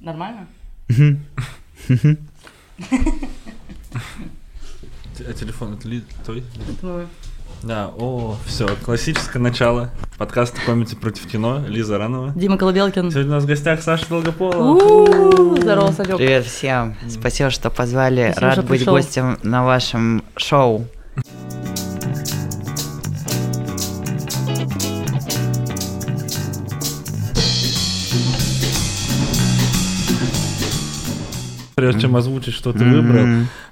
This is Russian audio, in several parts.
Нормально? А телефон это ли твой? Твой. Да, о, все, классическое начало подкаста «Памяти против кино», Лиза Ранова. Дима Колобелкин. Сегодня у нас в гостях Саша Долгополова. У-у-у, Здорово, Санек. Привет всем. Спасибо, что позвали. Спасибо, Рад что быть пришел. гостем на вашем шоу. Прежде чем озвучить, что ты выбрал,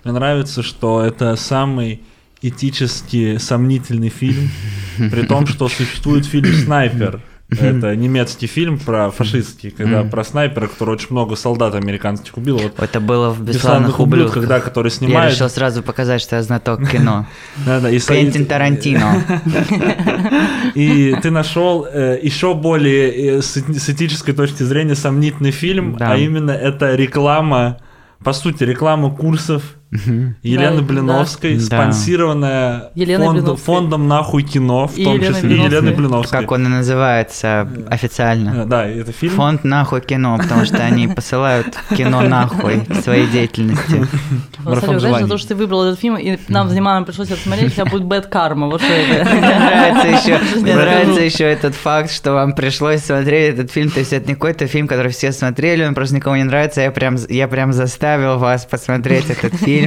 мне нравится, что это самый этически сомнительный фильм, при том, что существует фильм «Снайпер». Это немецкий фильм про фашистский, когда про снайпера, который очень много солдат американских убил. Вот Это было в «Бесславных «Бесславных ублюдках», ублюдках». да, который Я снимает. решил сразу показать, что я знаток кино. Да, да, и Квентин Тарантино. И ты нашел еще более э, с, с этической точки зрения сомнительный фильм, Да. а именно это реклама, по сути, реклама курсов Елены Да, Блиновской, да. спонсированная Еленой фонд- Блиновской. фондом «Нахуй кино», в И том числе, Блиновской. Елены Блиновской. Как он и называется официально. Э, Да, это фильм. Фонд нахуй кино, потому что они посылают кино нахуй своей деятельности. Знаешь, за то, что ты выбрал этот фильм, и нам с Диманом пришлось это смотреть, у тебя будет бэд карма. Вот что это. Мне нравится еще, этот факт, что вам пришлось смотреть этот фильм. То есть это не какой-то фильм, который все смотрели, он просто никому не нравится. Я прям, я прям заставил вас посмотреть этот фильм.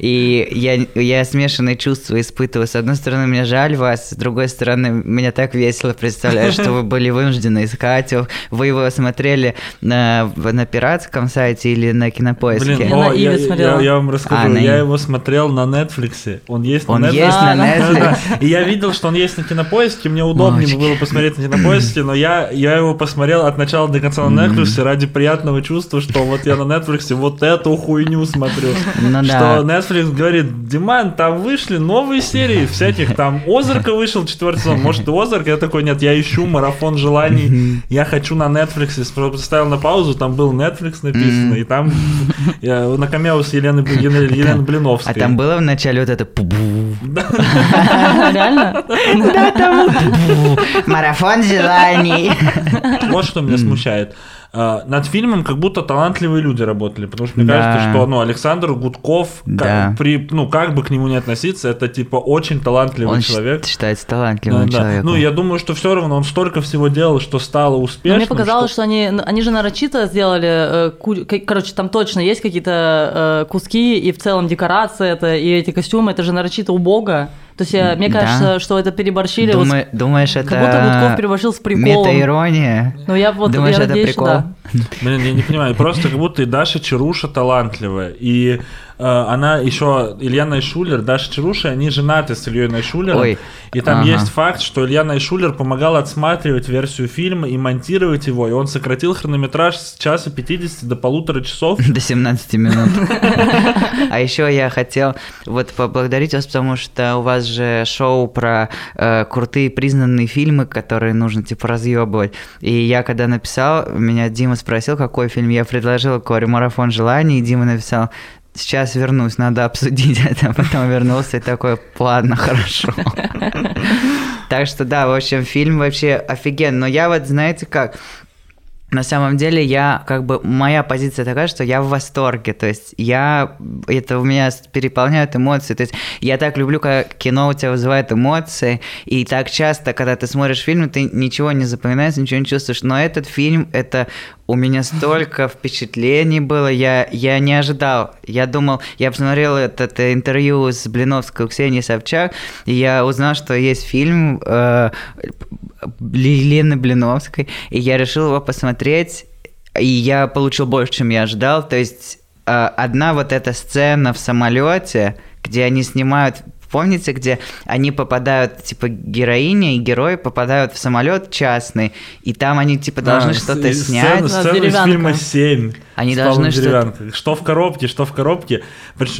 И я, я смешанные чувства испытываю. С одной стороны, мне жаль вас, с другой стороны, мне так весело представляю, что вы были вынуждены искать его. Вы его смотрели на, на пиратском сайте или на кинопоиске? Блин, Я о, я, я- смотрела. я вам расскажу. А, на я его смотрел на Netflix. Он есть Он на Netflix. есть Да, на да. Да, да. Netflix? И я видел, что он есть на кинопоиске, мне удобнее Мальчики. было посмотреть на кинопоиске, но я, я его посмотрел от начала до конца на Netflix ради приятного чувства, что вот я на Netflix вот эту хуйню смотрю. Ну Что. Netflix говорит, Диман, там вышли новые серии всяких, там Озарка вышел четвертый сезон, может и Озарк, я такой, нет, я ищу марафон желаний, я хочу на Netflix, поставил на паузу, там был Netflix написано, и там я на камео с Еленой, Еленой Блиновской. А там было в начале вот это. Реально? Да, там марафон желаний. Вот что меня смущает. А, Над фильмом как будто талантливые люди работали, потому что мне Да. кажется, что ну, Александр Гудков, как, Да. при, ну, как бы к нему не относиться, это типа очень талантливый Он человек. считается Да, талантливым да. человеком. Ну, я думаю, что все равно он столько всего делал, что стало Но успешным. мне показалось, что они, ну, они же нарочито сделали, э, короче, там точно есть какие-то э, куски, и в целом декорации это, и эти костюмы, это же нарочито убого. То есть мне Да. кажется, что это переборщили. вот Думаю- думаешь, это как будто Гудков переборщил с приколом. Мета-ирония? Ну я вот Думаешь, я это надеюсь, прикол? да. Блин, я не понимаю, просто как будто и Даша Чаруша талантливая. И она еще, Илья Найшулер, Даша Чаруша, они женаты с Ильей Найшулером. Ой, И там ага. есть факт, что Илья Найшулер помогал отсматривать версию фильма и монтировать его, и он сократил хронометраж с часа 50 до полутора часов. До 17 минут. А еще я хотел вот поблагодарить вас, потому что у вас же шоу про э, крутые признанные фильмы, которые нужно типа разъебывать. И я когда написал, меня Дима спросил, какой фильм я предложил, говорю, марафон желаний, и Дима написал, сейчас вернусь, надо обсудить это. Потом вернулся и такой, ладно, хорошо. Так что да, в общем, фильм вообще офигенный. Но я вот, знаете как, на самом деле я как бы моя позиция такая, что я в восторге, то есть я это у меня переполняют эмоции, то есть я так люблю, когда кино у тебя вызывает эмоции, и так часто, когда ты смотришь фильм, ты ничего не запоминаешь, ничего не чувствуешь, но этот фильм это у меня столько впечатлений было, я, я не ожидал. Я думал, я посмотрел это, интервью с Блиновской у Ксении Собчак, и я узнал, что есть фильм э, Елены Блиновской, и я решил его посмотреть, и я получил больше, чем я ожидал. То есть э, одна вот эта сцена в самолете, где они снимают Помните, где они попадают, типа, героиня и герой попадают в самолет частный, и там они, типа, должны А, что-то с- снять. Сцена, сцена из фильма 7. Они с должны Деревянко. Что в коробке, что в коробке.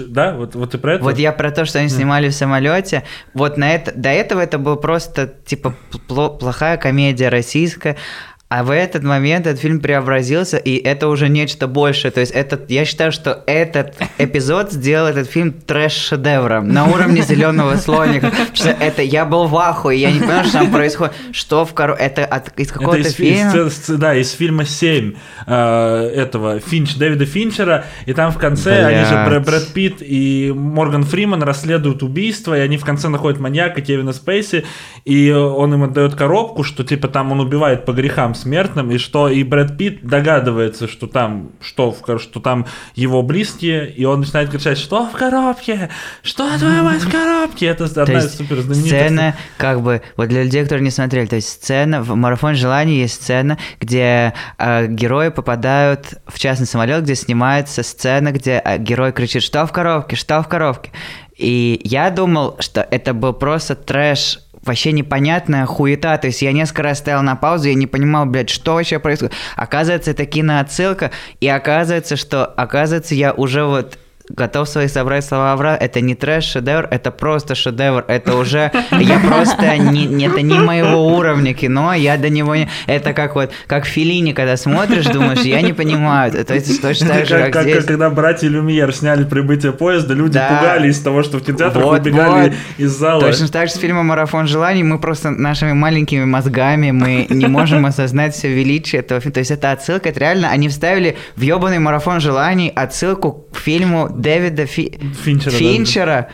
Да, вот, вот ты про это? Вот я про то, что они снимали в самолете. Вот на это, до этого это было просто, типа, пло- плохая комедия российская. А в этот момент этот фильм преобразился, и это уже нечто большее. То есть этот, я считаю, что этот эпизод сделал этот фильм трэш-шедевром на уровне зеленого слоника. Что это я был в ахуе, я не понимаю, что там происходит. Что в коро... Это от, из какого-то Это из, фильма? из- из- да, из фильма 7 э, этого Финч, Дэвида Финчера, и там в конце они же Бр- Блядь. Брэд Питт и Морган Фриман расследуют убийство, и они в конце находят маньяка Кевина Спейси, и он им отдает коробку, что типа там он убивает по грехам смертным, и что и Брэд Питт догадывается, что там что, в, что там его близкие, и он начинает кричать, что в коробке, что твоя мать в коробке, это То одна из есть супер знаменитых сцена, как бы, вот для людей, которые не смотрели, то есть сцена, в «Марафон желаний» есть сцена, где э, герои попадают в частный самолет, где снимается сцена, где э, герой кричит «Что в коробке? Что в коробке?» И я думал, что это был просто трэш вообще непонятная хуета, то есть я несколько раз стоял на паузу, я не понимал, блядь, что вообще происходит. Оказывается, это киноотсылка, и оказывается, что, оказывается, я уже вот готов свои собрать слова в раз. Это не трэш-шедевр, это просто шедевр. Это уже... Я просто... Не, это не моего уровня кино, я до него не... Это как вот... Как Филини, когда смотришь, думаешь, я не понимаю. То есть точно так же, как, как здесь. когда братья Люмьер сняли прибытие поезда, люди Да. пугались того, что в кинотеатрах Вот, убегали вот. из зала. Точно так же с фильмом «Марафон желаний» мы просто нашими маленькими мозгами мы не можем осознать все величие этого фильма. То есть это отсылка, это реально, они вставили в ебаный «Марафон желаний» отсылку к фильму Дэвида Фи- Финчера. Финчера.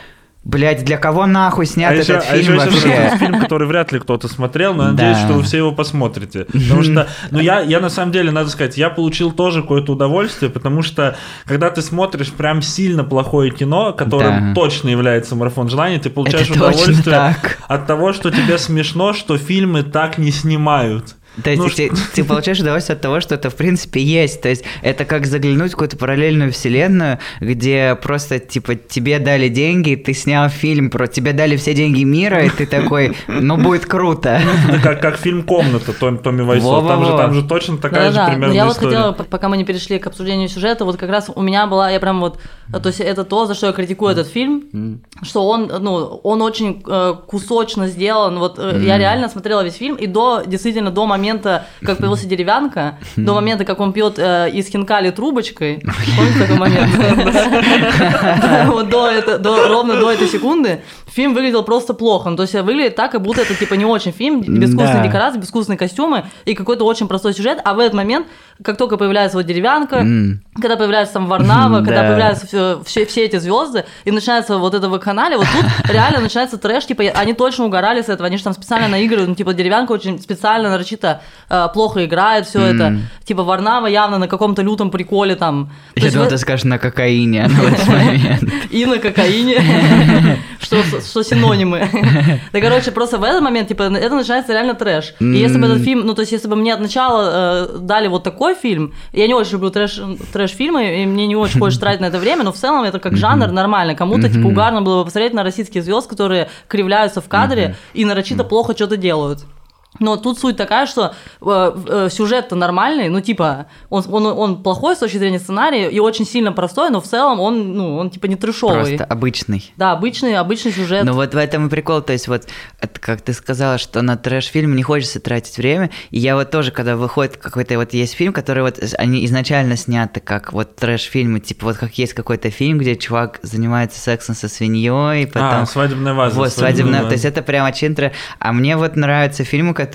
Блять, для кого нахуй снят А еще, этот а еще фильм я слышал, что вообще? это фильм, который вряд ли кто-то смотрел, но надеюсь, Да. что вы все его посмотрите. Потому что, ну я, я на самом деле, надо сказать, я получил тоже какое-то удовольствие, потому что, когда ты смотришь прям сильно плохое кино, которым Да. точно является марафон желаний, ты получаешь Это удовольствие от того, что тебе смешно, что фильмы так не снимают. То есть Ну, ты, ты получаешь удовольствие от того, что это в принципе есть. То есть это как заглянуть в какую-то параллельную вселенную, где просто типа тебе дали деньги, ты снял фильм, про тебе дали все деньги мира, и ты такой, ну будет круто. Это как, как фильм «Комната» Том, Томми Вайсо. Там же, там же точно такая же Да-да-да. примерно Но я вот история. хотела, пока мы не перешли к обсуждению сюжета, вот как раз у меня была, я прям вот, э, то есть это то, за что я критикую этот фильм, что он, ну, он очень э, кусочно сделан. Вот э, я реально смотрела весь фильм, и до, действительно, до момента, как появился деревянка, до момента, как он пьет э, из хинкали трубочкой, помните такой момент? До ровно до этой секунды фильм выглядел просто плохо. Ну, то есть выглядит так, как будто это типа не очень фильм, безвкусные декорации, безвкусные костюмы и какой-то очень простой сюжет, а в этот момент, как только появляется вот деревянка, когда появляется там Варнава, когда Да. появляются все, все, все эти звезды, и начинается вот это вакханалия, вот тут реально начинается трэш, типа, они точно угорали с этого, они же там специально наигрывают, ну, типа, деревянка очень специально, нарочито э, плохо играет, все это, типа, Варнава явно на каком-то лютом приколе там. То Я есть думал, вы- ты скажешь на кокаине в этот момент. и на кокаине, что, синонимы. Да, короче, просто в этот момент, типа, это начинается реально трэш. И если бы этот фильм, ну, то есть, если бы мне от начала э, дали вот такой фильм, я не очень люблю трэш, трэш-фильмы, и мне не очень хочется тратить на это время, но в целом это как жанр нормально. Кому-то, типа, угарно было бы посмотреть на российских звезд, которые кривляются в кадре и нарочито плохо что-то делают. Но тут суть такая, что э, э, сюжет-то нормальный, ну типа он, он, он плохой с точки зрения сценария и очень сильно простой, но в целом он, ну, он типа не трешовый. Просто обычный. Да, обычный, обычный сюжет. Ну вот в этом и прикол, то есть вот, это как ты сказала, что на трэш-фильм не хочется тратить время, и я вот тоже, когда выходит какой-то, вот есть фильм, который вот, они изначально сняты как вот трэш-фильмы, типа вот как есть какой-то фильм, где чувак занимается сексом со свиньей, потом... А, «Свадебная ваза». Вот, свадебная, то есть это прям очень трэш. А мне вот нравятся фильмы, которые,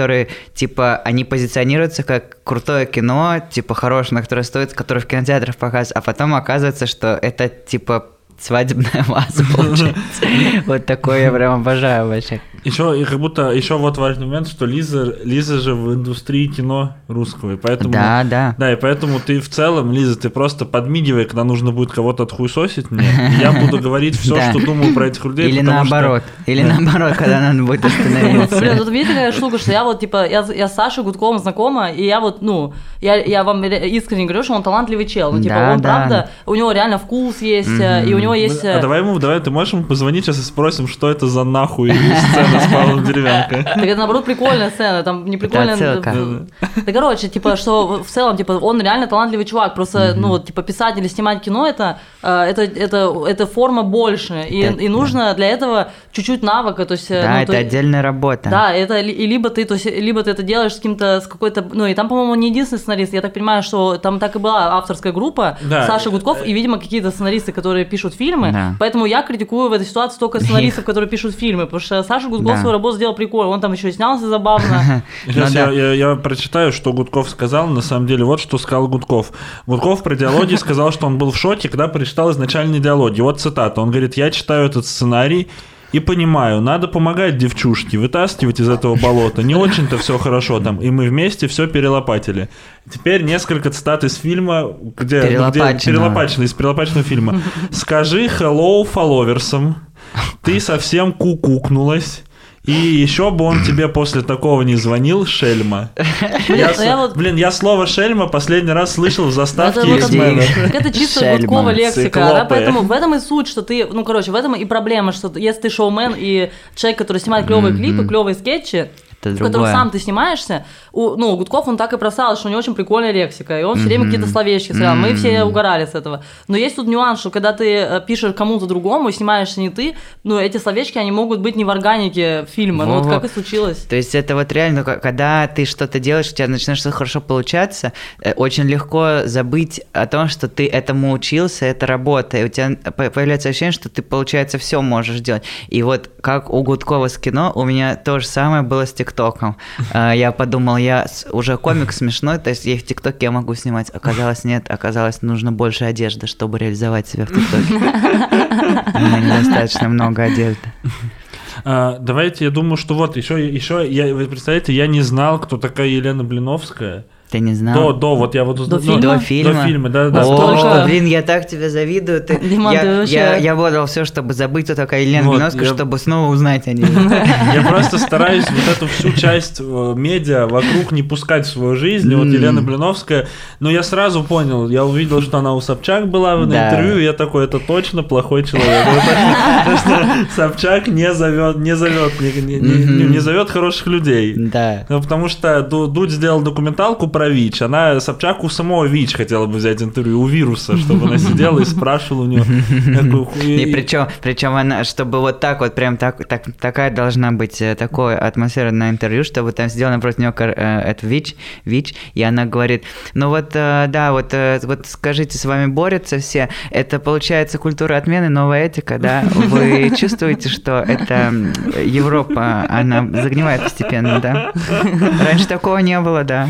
типа, они позиционируются как крутое кино, типа, хорошее, на которое стоит, которое в кинотеатрах показывают, а потом оказывается, что это, типа, свадебная ваза, получается. Вот такое я прям обожаю вообще. Еще, и как будто, еще вот важный момент, что Лиза, Лиза же в индустрии кино русского, и поэтому... Да, да. Да, и поэтому ты в целом, Лиза, ты просто подмигивай, когда нужно будет кого-то отхуесосить мне, я буду говорить все, что думаю про этих людей, Или потому что- наоборот. Или наоборот, когда надо будет Блин, остановиться. тут видите какая штука, что я вот, типа, я, я с Сашей Гудковым знакома, и я вот, ну, я, я вам ре- искренне говорю, что он талантливый чел. Ну, типа, он да. правда, у него реально вкус есть, э, и у него есть... А э, давай ему, давай, ты можешь ему позвонить сейчас и спросим, что это за нахуй сцена сцена с Павлом Деревянко. Так это, наоборот, прикольная сцена, там не прикольная... Да, короче, типа, что в целом, типа, он реально талантливый чувак, просто, ну, вот, типа, писать или снимать кино, это, э, это, это, это форма больше, и, и нужно для этого чуть-чуть навыка, то есть... э, Да, ну, это то- отдельная работа. Да, это и либо ты, то есть, либо ты это делаешь с каким-то, с какой-то, ну и там, по-моему, не единственный сценарист, я так понимаю, что там так и была авторская группа, Да. Саша Гудков и, видимо, какие-то сценаристы, которые пишут фильмы, Да. поэтому я критикую в этой ситуации только сценаристов, которые пишут фильмы, потому что Саша Гудков Да. свою работу сделал прикольно, он там еще и снялся забавно. Сейчас Ну я, да. я- я прочитаю, что Гудков сказал. На самом деле, вот что сказал Гудков. Гудков про диалоги сказал, что он был в шоке, когда прочитал изначальные диалоги. Вот цитата. Он говорит, я читаю этот сценарий и понимаю, надо помогать девчушке, вытаскивать из этого болота. Не очень-то все хорошо там. И мы вместе все перелопатили. Теперь несколько цитат из фильма, где, где Перелопаченного. перелопачено, из перелопаченного фильма. Скажи hello фолловерсам. Ты совсем кукукнулась. И еще бы он тебе после такого не звонил, шельма. Я, ну я с- вот- Блин, я слово шельма последний раз слышал в заставке Это вот чисто. Гудкова лексика, да, Циклопы. поэтому в этом и суть, что ты, ну, короче, в этом и проблема, что если ты шоумен и человек, который снимает клевые клипы, клевые скетчи, Это в другое. сам ты снимаешься, у, ну, Гудков, он так и прославил, что у него очень прикольная лексика, и он все время какие-то словечки сказал, мы все угорали с этого. Но есть тут нюанс, что когда ты э, пишешь кому-то другому и снимаешься не ты, ну, эти словечки, они могут быть не в органике фильма, ну, вот как и случилось. То есть это вот реально, когда ты что-то делаешь, у тебя начинает что-то хорошо получаться, э, очень легко забыть о том, что ты этому учился, это работа, и у тебя по- появляется ощущение, что ты, получается, все можешь делать. И вот как у Гудкова с кино, у меня то же самое было с ТикТоком. Э, Я подумал, я уже комик смешной, то есть я в ТикТоке я могу снимать. Оказалось, нет, оказалось, нужно больше одежды, чтобы реализовать себя в ТикТоке. У меня недостаточно много одежды. А, давайте, я думаю, что вот еще, еще, я, вы представляете, я не знал, кто такая Елена Блиновская. Ты не знал? До, до, вот я вот До узнал- фильма? До фильма? До фильма, да, да. О, блин, я так тебе завидую. Ты, я, ты я, я отдал все, чтобы забыть, кто такая Елена Вот, Блиновская, я- чтобы снова узнать о ней. Я просто стараюсь вот эту всю часть э, медиа вокруг не пускать в свою жизнь. Вот. Елена Блиновская. Но я сразу понял, я увидел, что она у Собчак была на интервью, я такой, это точно плохой человек. Потому что Собчак не зовет, не зовет, не, зовет хороших людей. Да. Ну, потому что Ду- Дудь сделал документалку про ВИЧ. Она Собчак у самого ВИЧ хотела бы взять интервью, у вируса, чтобы она сидела и спрашивала у него. такую И причем, причем она, чтобы вот так вот, прям так, так, такая должна быть э, такое на интервью, чтобы там сидел напротив нее э, это ВИЧ, ВИЧ, и она говорит, ну вот, э, да, вот, вот скажите, с вами борются все, это получается культура отмены, новая этика, да? Вы чувствуете, что это Европа, она загнивает постепенно, да? Раньше такого не было, да.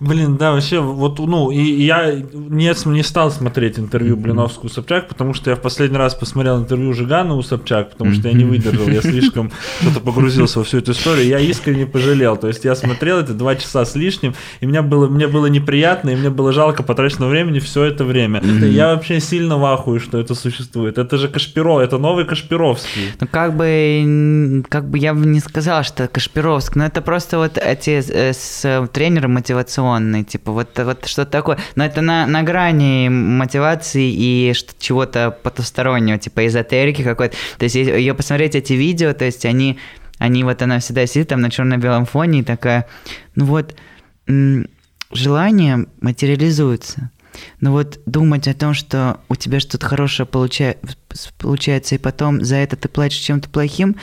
Блин, да, вообще, вот, ну, и и я не, с- не стал смотреть интервью Блиновскую Собчак, потому что я в последний раз посмотрел интервью Жигана у Собчак, потому что я не выдержал, я слишком что-то погрузился во всю эту историю, я искренне пожалел, то есть я смотрел это два часа с лишним, и мне было, мне было неприятно, и мне было жалко потраченного времени все это время. Это Я вообще сильно в ахуе, что это существует. Это же Кашпиро, это новый Кашпировский. Ну, как бы, как бы я бы не сказал, что Кашпировск, но это просто вот эти э, с, э, тренеры мотивационные, типа вот, вот что-то такое. Но это на, на грани мотивации и чего-то потустороннего, типа эзотерики какой-то. То есть ее посмотреть эти видео, то есть они, они вот она всегда сидит там на черно-белом фоне и такая, ну вот, м, желания материализуются. Но вот думать о том, что у тебя что-то хорошее получа- с- получается, и потом за это ты платишь чем-то плохим,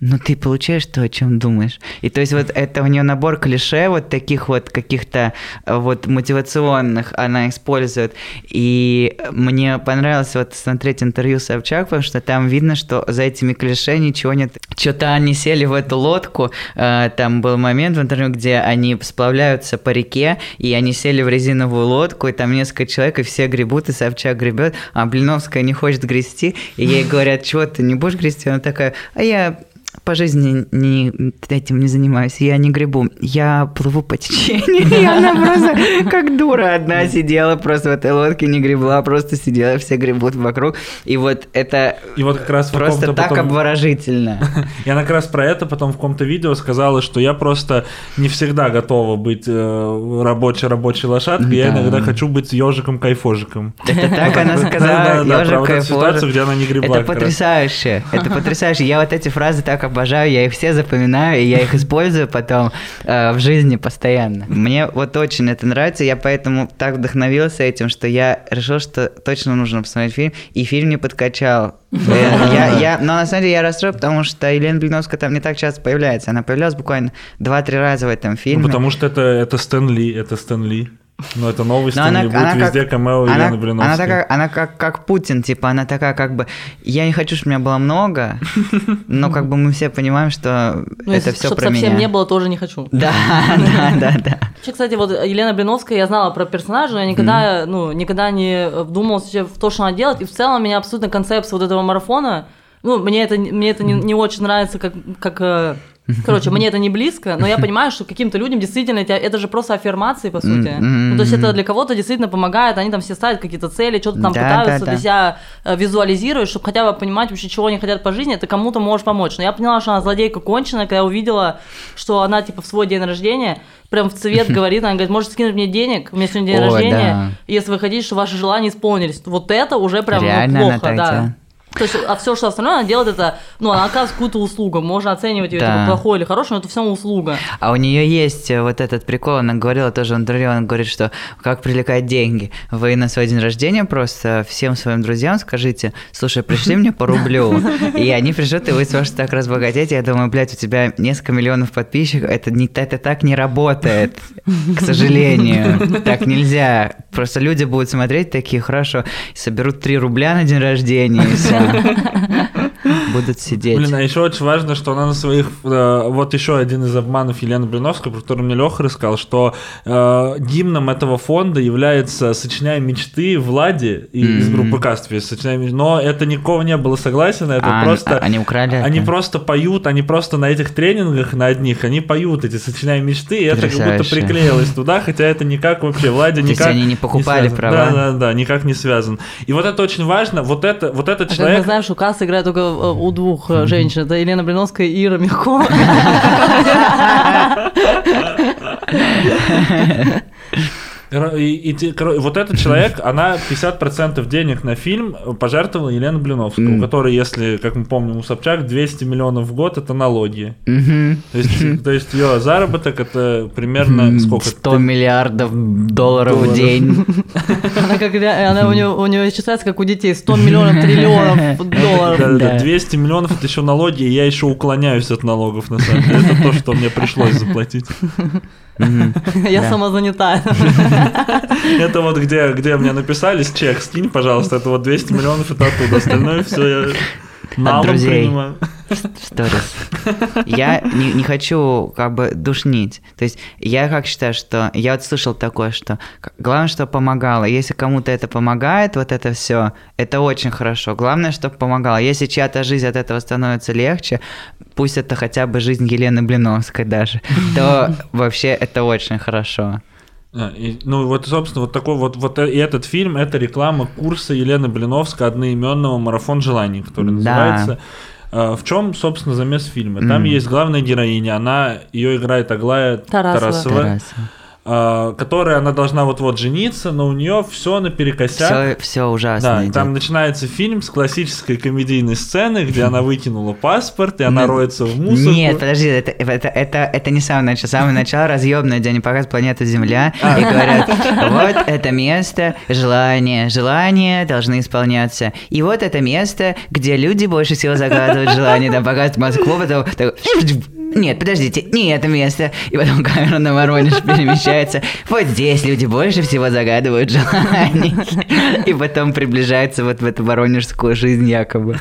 но ты получаешь то, о чем думаешь. И то есть вот это у нее набор клише вот таких вот каких-то э, вот мотивационных она использует. И мне понравилось вот смотреть интервью Собчак, потому что там видно, что за этими клише ничего нет. Что-то они сели в эту лодку, э, там был момент в интервью, где они сплавляются по реке, и они сели в резиновую лодку, и там несколько человек, и все гребут, и Собчак гребет, а Блиновская не хочет грести, и ей говорят, чего ты не будешь грести? Она такая, а я по жизни не, этим не занимаюсь, я не грибу, я плыву по течению, и она просто как дура одна сидела просто в этой лодке, не гребла, просто сидела, все гребут вокруг, и вот это И вот как раз просто так потом- обворожительно. Я как раз про это потом в каком-то видео сказала, что я просто не всегда готова быть э, рабочей-рабочей лошадкой, я Да. иногда хочу быть ежиком-кайфожиком. Это так она сказала, про ежик вот эту ситуацию, где она не гребла Это потрясающе, это потрясающе. Я вот эти фразы так обожаю, я их все запоминаю, и я их использую потом э, в жизни постоянно. Мне вот очень это нравится, я поэтому так вдохновился этим, что я решил, что точно нужно посмотреть фильм, и фильм не подкачал. Э, Я, я, но на самом деле я расстроен, потому что Елена Блиновская там не так часто появляется. Она появлялась буквально 2-3 раза в этом фильме. Ну, потому что это, это Стэн Ли, это Стэн Ли. Ну, это новый Но Стэн Ли, будет везде камео она, Елены Блиновской. она такая, она как, как Путин, типа, она такая как бы, я не хочу, чтобы меня было много, но как бы мы все понимаем, что Ну, это все про совсем меня. не было, тоже не хочу. Да, да, да, да. Вообще, кстати, вот Елена Блиновская, я знала про персонажа, но я никогда, ну, никогда не вдумывалась вообще в то, что она делает. И в целом меня абсолютно концепция вот этого марафона, ну, мне это, мне это не, не очень нравится, как, как э, Короче, мне это не близко, но я понимаю, что каким-то людям действительно это, же просто аффирмации, по сути. Ну, то есть это для кого-то действительно помогает, они там все ставят какие-то цели, что-то там Да, пытаются да, да. себя э, визуализировать, чтобы хотя бы понимать вообще, чего они хотят по жизни, это кому-то может помочь. Но я поняла, что она злодейка конченая, когда я увидела, что она типа в свой день рождения прям в цвет говорит, она говорит, можете скинуть мне денег, у меня сегодня день О, рождения, да. если вы хотите, что ваши желания исполнились. Вот это уже прям ну, Реально она плохо, да. То есть, а все, что остальное, она делает это, ну, она оказывает какую-то услугу. Можно оценивать ее Да. типа, плохой или хороший, но это все услуга. А у нее есть э, вот этот прикол, она говорила тоже в интервью, она говорит, что как привлекать деньги. Вы на свой день рождения просто всем своим друзьям скажите, слушай, пришли мне по рублю. И они пришлют, и вы сможете так разбогатеть. Я думаю, блядь, у тебя несколько миллионов подписчиков, это, не, это так не работает, к сожалению. Так нельзя. Просто люди будут смотреть такие, хорошо, соберут 3 рубля на день рождения, и все. yeah. Будут сидеть. Блин, а еще очень важно, что она на своих... э, вот еще один из обманов Елены Блиновской, про который мне Леха рассказал, что э, гимном этого фонда является «Сочиняя мечты» Влади и- из группы Каспи. «Сочиняя меч- Но это никого не было согласен, это А, просто... а- они украли Они это? просто поют, они просто на этих тренингах, на одних, они поют эти «Сочиняя мечты», и это как будто приклеилось туда, хотя это никак вообще Влади То есть никак они не покупали связан. права? Да, да, да, никак не связан. И вот это очень важно, вот это, вот этот А как человек... мы знаем, что касса играет только у двух э, женщин. Это Елена Блиновская и Ира Мягкова. И, и вот этот человек, она 50% денег на фильм пожертвовала Елена Блиновская, у М. которой, если, как мы помним, у Собчак 200 миллионов в год это налоги. Мгм. То есть, то есть ее заработок это примерно М, сколько? 100 миллиардов долларов в Долларов. день. Она как ре- она у нее у нее исчисляется как у детей 100 миллионов триллионов долларов. Да. 200 миллионов это еще налоги, и я еще уклоняюсь от налогов, на самом деле. Это то, что мне пришлось заплатить. Я сама занята. Это вот где, где мне написали, чек, скинь, пожалуйста, это вот 200 миллионов, это оттуда. Остальное все я налом друзей. принимаю. Сторис. Я не, не хочу как бы душнить. То есть я как считаю, что я вот слышал такое, что главное, что помогало. Если кому-то это помогает, вот это все, это очень хорошо. Главное, чтобы помогало. Если чья-то жизнь от этого становится легче, пусть это хотя бы жизнь Елены Блиновской даже, то вообще это очень хорошо. А, и, ну вот, собственно, вот такой вот, вот и этот фильм, это реклама курса Елены Блиновской одноименного «Марафон желаний», который Да. называется. А, В чем, собственно, замес фильма? Там есть главная героиня, она ее играет Аглая Тарасова. Тарасова, Тарасова. А, которая она должна вот-вот жениться, но у нее все наперекосяк. Все, все ужасно Да, идет. там начинается фильм с классической комедийной сцены, где она выкинула паспорт, и она роется в мусорку. Нет, подожди, это, это, это, это не самое начало. Самое начало разъемное, где они показывают планету Земля А. и говорят, вот это место, желания, желания должны исполняться. И вот это место, где люди больше всего загадывают желания. Там показывают Москву, потом нет, подождите, не это место. И потом камера на Воронеж перемещается. Вот здесь люди больше всего загадывают желаний. И потом приближается вот в эту воронежскую жизнь якобы.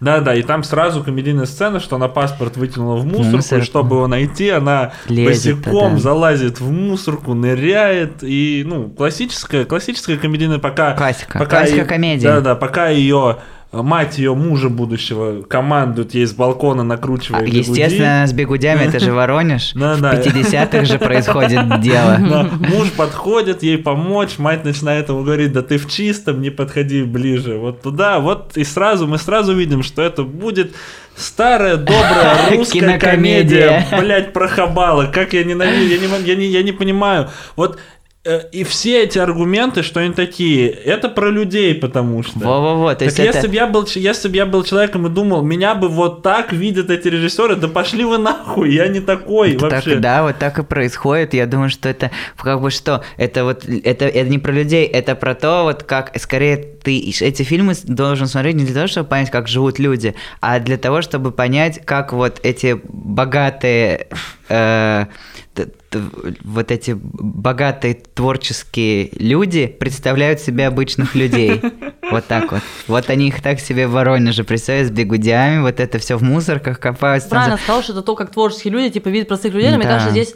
Да-да, и там сразу комедийная сцена, что она паспорт вытянула в мусорку, и чтобы его найти, она босиком залазит в мусорку, ныряет, и, ну, классическая, классическая комедийная, пока... Классика, классика комедии. Да-да, пока ее мать ее мужа будущего командует ей с балкона, накручивая А, бигуди. Естественно, с бегудями, это же Воронеж. В да. 50-х же происходит дело. Муж подходит ей помочь, мать начинает ему говорить, да ты в чистом, не подходи ближе. Вот туда, вот и сразу, мы сразу видим, что это будет старая добрая русская комедия, блять, про хабала. Как я ненавижу, я не, я не, я не понимаю. Вот и все эти аргументы, что они такие, это про людей, потому что. Во-во-во, то Так есть если это... бы я был, если бы я был человеком и думал, меня бы вот так видят эти режиссеры, да пошли вы нахуй, я не такой вообще. Так, да, вот так и происходит. Я думаю, что это как бы что? Это вот это, это не про людей, это про то, вот как скорее ты эти фильмы должен смотреть не для того, чтобы понять, как живут люди, а для того, чтобы понять, как вот эти богатые э, вот эти богатые творческие люди представляют себе обычных людей. Вот так вот. Вот они их так себе в Воронеже представляют с бегудями, вот это все в мусорках копаются. Правильно сказал, что это то, как творческие люди, типа, видят простых людей. Но мне кажется, здесь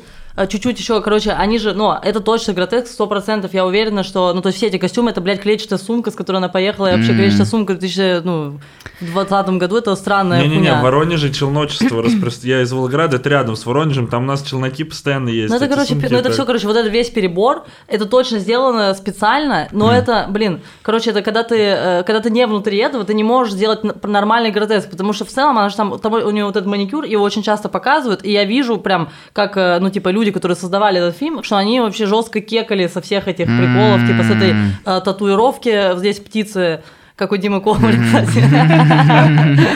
чуть-чуть еще, короче, они же, ну, это точно гротеск, сто процентов, я уверена, что, ну, то есть все эти костюмы, это, блядь, клетчатая сумка, с которой она поехала, и вообще Мгм. клетчатая сумка в 2000, ну, в 20 году, это странная Не-не-не, в Воронеже челночество распространяется. Я из Волгограда, это рядом с Воронежем, там у нас челноки постоянно есть. Ну, это, короче, сумки, ну, это все, короче, вот это весь перебор, это точно сделано специально, но это, блин, короче, это когда ты, э, когда ты не внутри этого, ты не можешь сделать нормальный гротеск, потому что в целом, она же там, там у нее вот этот маникюр, его очень часто показывают, и я вижу прям, как, э, ну, типа, люди, которые создавали этот фильм, что они вообще жестко кекали со всех этих приколов, типа, с этой э, татуировки, здесь птицы, как у Димы Комари, кстати.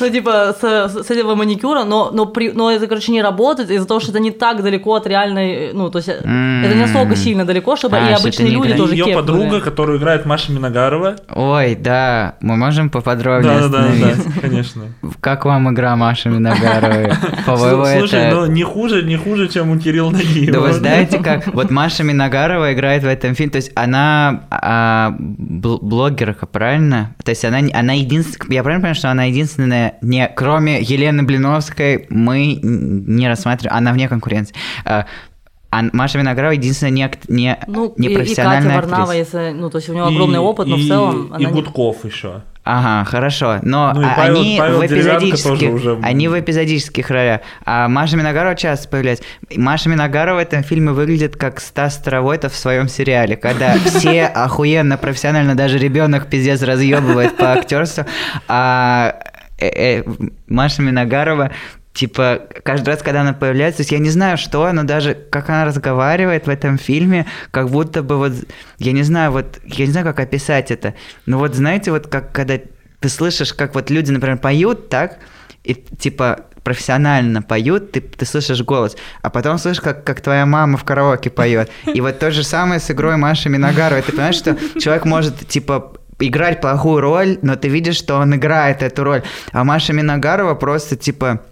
Ну, типа, с, с этого маникюра, но, но, при, но это, короче, не работает из-за того, что это не так далеко от реальной, ну, то есть, это не настолько сильно далеко, чтобы А, и обычные люди играет. тоже Ее подруга, которую играет Маша Миногарова. Ой, да, мы можем поподробнее Да, да, да, да, конечно. Как вам игра Маши Миногаровой? По-моему, Слушай, ну не хуже, не хуже, чем у Кирилла Да Нагиева. вы знаете, как вот Маша Миногарова играет в этом фильме, то есть она а, бл- блогерка, правильно? То есть она, она единственная, я правильно понимаю, что она единственная, не, кроме Елены Блиновской, мы не рассматриваем, она вне конкуренции. А, а Маша Миногарова единственная не, не, Ну, не и, и Катя профессиональная Варнава, актриса. если, ну, то есть у него огромный опыт, но в и- целом... И она не- Гудков еще. Ага, хорошо. Но Ну а- Павел- они Павел в эпизодических, уже- они в эпизодических ролях. А Маша Миногарова часто появляется. Маша Миногарова в этом фильме выглядит как Стас Старовойтов в своем сериале, когда все охуенно профессионально, даже ребенок пиздец разъебывает по актерству, а э, э, Маша Миногарова Типа, каждый раз, когда она появляется, то есть я не знаю, что, но даже как она разговаривает в этом фильме, как будто бы вот, я не знаю, вот, я не знаю, как описать это, но вот знаете, вот как когда ты слышишь, как вот люди, например, поют, так, и типа профессионально поют, ты, ты слышишь голос, а потом слышишь, как, как твоя мама в караоке поет. И вот то же самое с игрой Маши Миногаровой. Ты понимаешь, что человек может, типа, играть плохую роль, но ты видишь, что он играет эту роль. А Маша Миногарова просто, типа,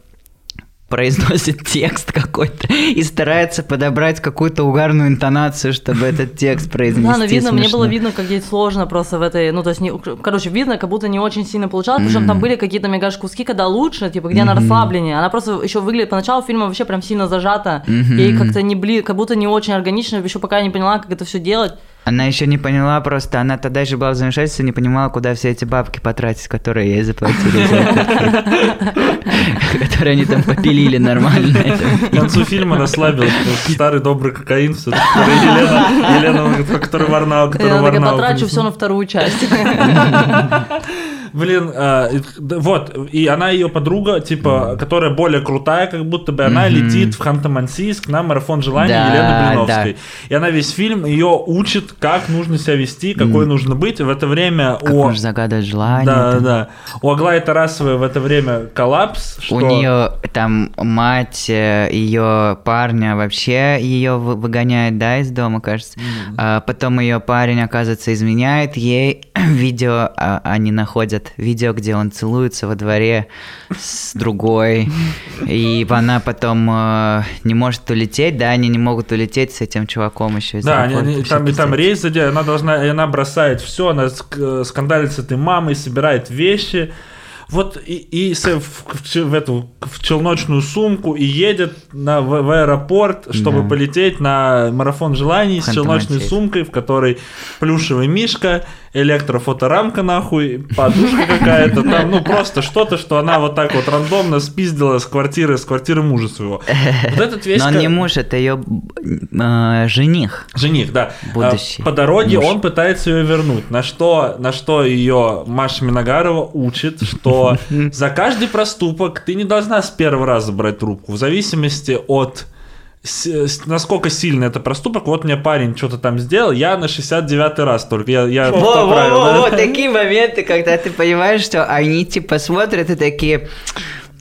произносит текст какой-то и старается подобрать какую-то угарную интонацию, чтобы этот текст произнести Да, но видно, мне было видно, как ей сложно просто в этой, ну, то есть, не, короче, видно, как будто не очень сильно получалось, причем там были какие-то мегаш куски, когда лучше, типа, где она расслабленнее, она просто еще выглядит, поначалу фильма вообще прям сильно зажата, ей как-то не бли, как будто не очень органично, еще пока я не поняла, как это все делать. Она еще не поняла просто, она тогда еще была в замешательстве, не понимала, куда все эти бабки потратить, которые ей заплатили за. Которые они там попилили нормально. К концу фильма расслабилась, что старый добрый кокаин все Елена, Елена, который Варнау, который Я Варнау. потрачу принесла. все на вторую часть. Блин, а, вот, и она ее подруга, типа, которая более крутая, как будто бы она летит в Ханты-Мансийск на марафон желаний Да, Елены Блиновской. И она весь фильм ее учит, как нужно себя вести, какой нужно быть. В это время Как у... можно загадывать желание. Да, там. да. У Аглаи Тарасовой в это время коллапс, что... У нее там мать ее парня вообще ее выгоняет, да, из дома, кажется. А потом ее парень, оказывается, изменяет ей видео, а, они находят видео, где он целуется во дворе с другой, и она потом э, не может улететь, да, они не могут улететь с этим чуваком еще Да, они- они- там, и там рейс задел, она должна, и она бросает все, она э, скандалит с этой мамой, собирает вещи. вот и, и в, в- в эту в челночную сумку и едет на, в, в аэропорт, чтобы Да. полететь на марафон желаний с челночной сумкой, в которой плюшевый мишка, электрофоторамка нахуй, подушка какая-то там, ну просто что-то, что она вот так вот рандомно спиздила с квартиры, с квартиры мужа своего. Вот этот весь Но он не муж, это ее жених. Жених, да. Будущий А, По дороге муж. он пытается ее вернуть. На что, на что ее Маша Миногарова учит, что за каждый проступок ты не должна с первого раза брать трубку. В зависимости от насколько сильный это проступок. Вот мне парень что-то там сделал, я на 69 раз только. Я, я поправил, да? Во-во-во, такие моменты, когда ты понимаешь, что они типа смотрят и такие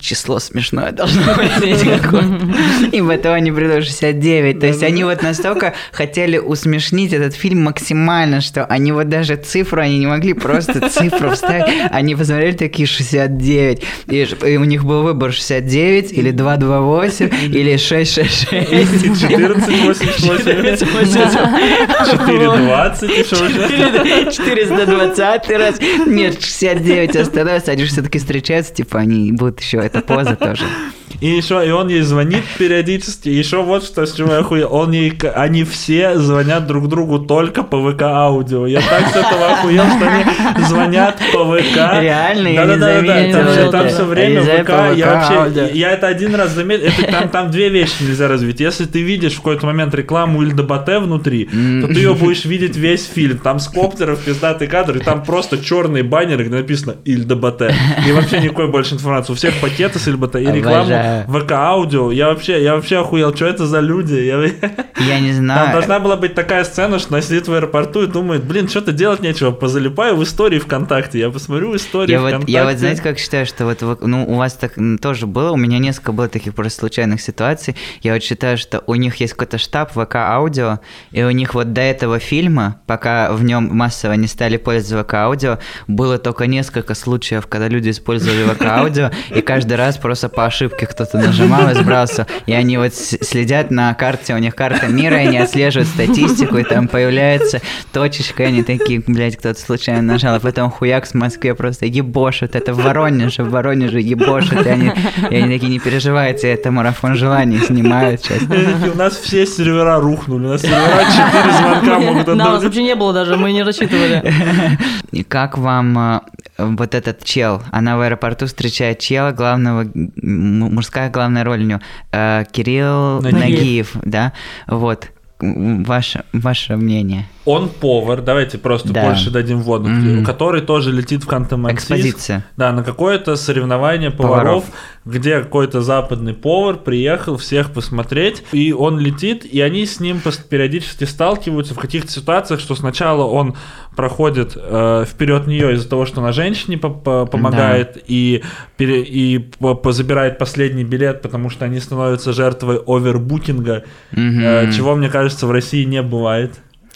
число смешное должно быть какое-то». И потом они придут 69. То есть они вот настолько хотели усмешнить этот фильм максимально, что они вот даже цифру, они не могли просто цифру вставить. Они посмотрели такие 69. И, у них был выбор 69 или 228 или 666. 14, 88, 420, и что еще? 420 раз. Нет, 69 осталось, они все-таки встречаются, типа они будут еще эта поза тоже. И еще, и он ей звонит периодически. И еще вот что, с чего я охуел. Он ей, они все звонят друг другу только по ВК аудио. Я так с этого охуел, что они звонят по ВК. Реально, я не Да-да-да-да, заметил Там, это. там все время ВК. Я вообще, я это один раз заметил. Это, там, там две вещи нельзя развить. Если ты видишь в какой-то момент рекламу Ильдабате внутри, то ты ее будешь видеть весь фильм. Там с коптеров пиздатый кадр, и там просто черные баннеры, где написано Ильдабате. И вообще никакой больше информации. У всех пакеты с Ильдабате и рекламу. ВК аудио. Я вообще, я вообще охуел, что это за люди? Я- Я не Там знаю. должна была быть такая сцена, что она сидит в аэропорту и думает, блин, что-то делать нечего, позалипаю в истории ВКонтакте. Я посмотрю истории Я вот, ВКонтакте. я вот, знаете, как считаю, что вот, вы- ну, у вас так тоже было, у меня несколько было таких просто случайных ситуаций. Я вот считаю, что у них есть какой-то штаб ВК Аудио, и у них вот до этого фильма, пока в нем массово не стали пользоваться ВК Аудио, было только несколько случаев, когда люди использовали ВК Аудио, и каждый раз просто по ошибке кто-то нажимал и сбрался. И они вот с- следят на карте, у них карта мира, и они отслеживают статистику, и там появляется точечка, и они такие, блядь, кто-то случайно нажал, а потом хуяк в Москве просто ебошит, это в Воронеже, в Воронеже ебошит, и они, и они такие, не переживайте, это марафон желаний снимают сейчас. У нас все сервера рухнули, у нас сервера 4 звонка могут Да, у нас вообще не было даже, мы не рассчитывали. И как вам э, вот этот чел? Она в аэропорту встречает чела, главного, мужская главная роль у нее, э, Кирилл Нагиев. Нагиев, да? Вот. Ваше, ваше мнение. Он повар, давайте просто Да. больше дадим воду, Мгм. который тоже летит в. Экспозиция. Да, на какое-то соревнование поваров, Поваров. где какой-то западный повар приехал всех посмотреть, и он летит, и они с ним периодически сталкиваются в каких-то ситуациях, что сначала он проходит э, вперед нее из-за того, что она женщине по- по- помогает и, пере- и по- по- забирает последний билет, потому что они становятся жертвой овербукинга, Мгм. э, чего, мне кажется, в России не бывает.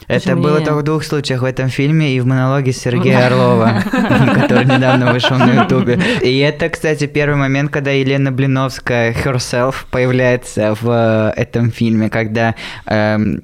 Это Почему было только в двух случаях в этом фильме и в монологе Сергея Орлова, который недавно вышел на Ютубе. И это, кстати, первый момент, когда Елена Блиновская herself появляется в э, этом фильме, когда эм,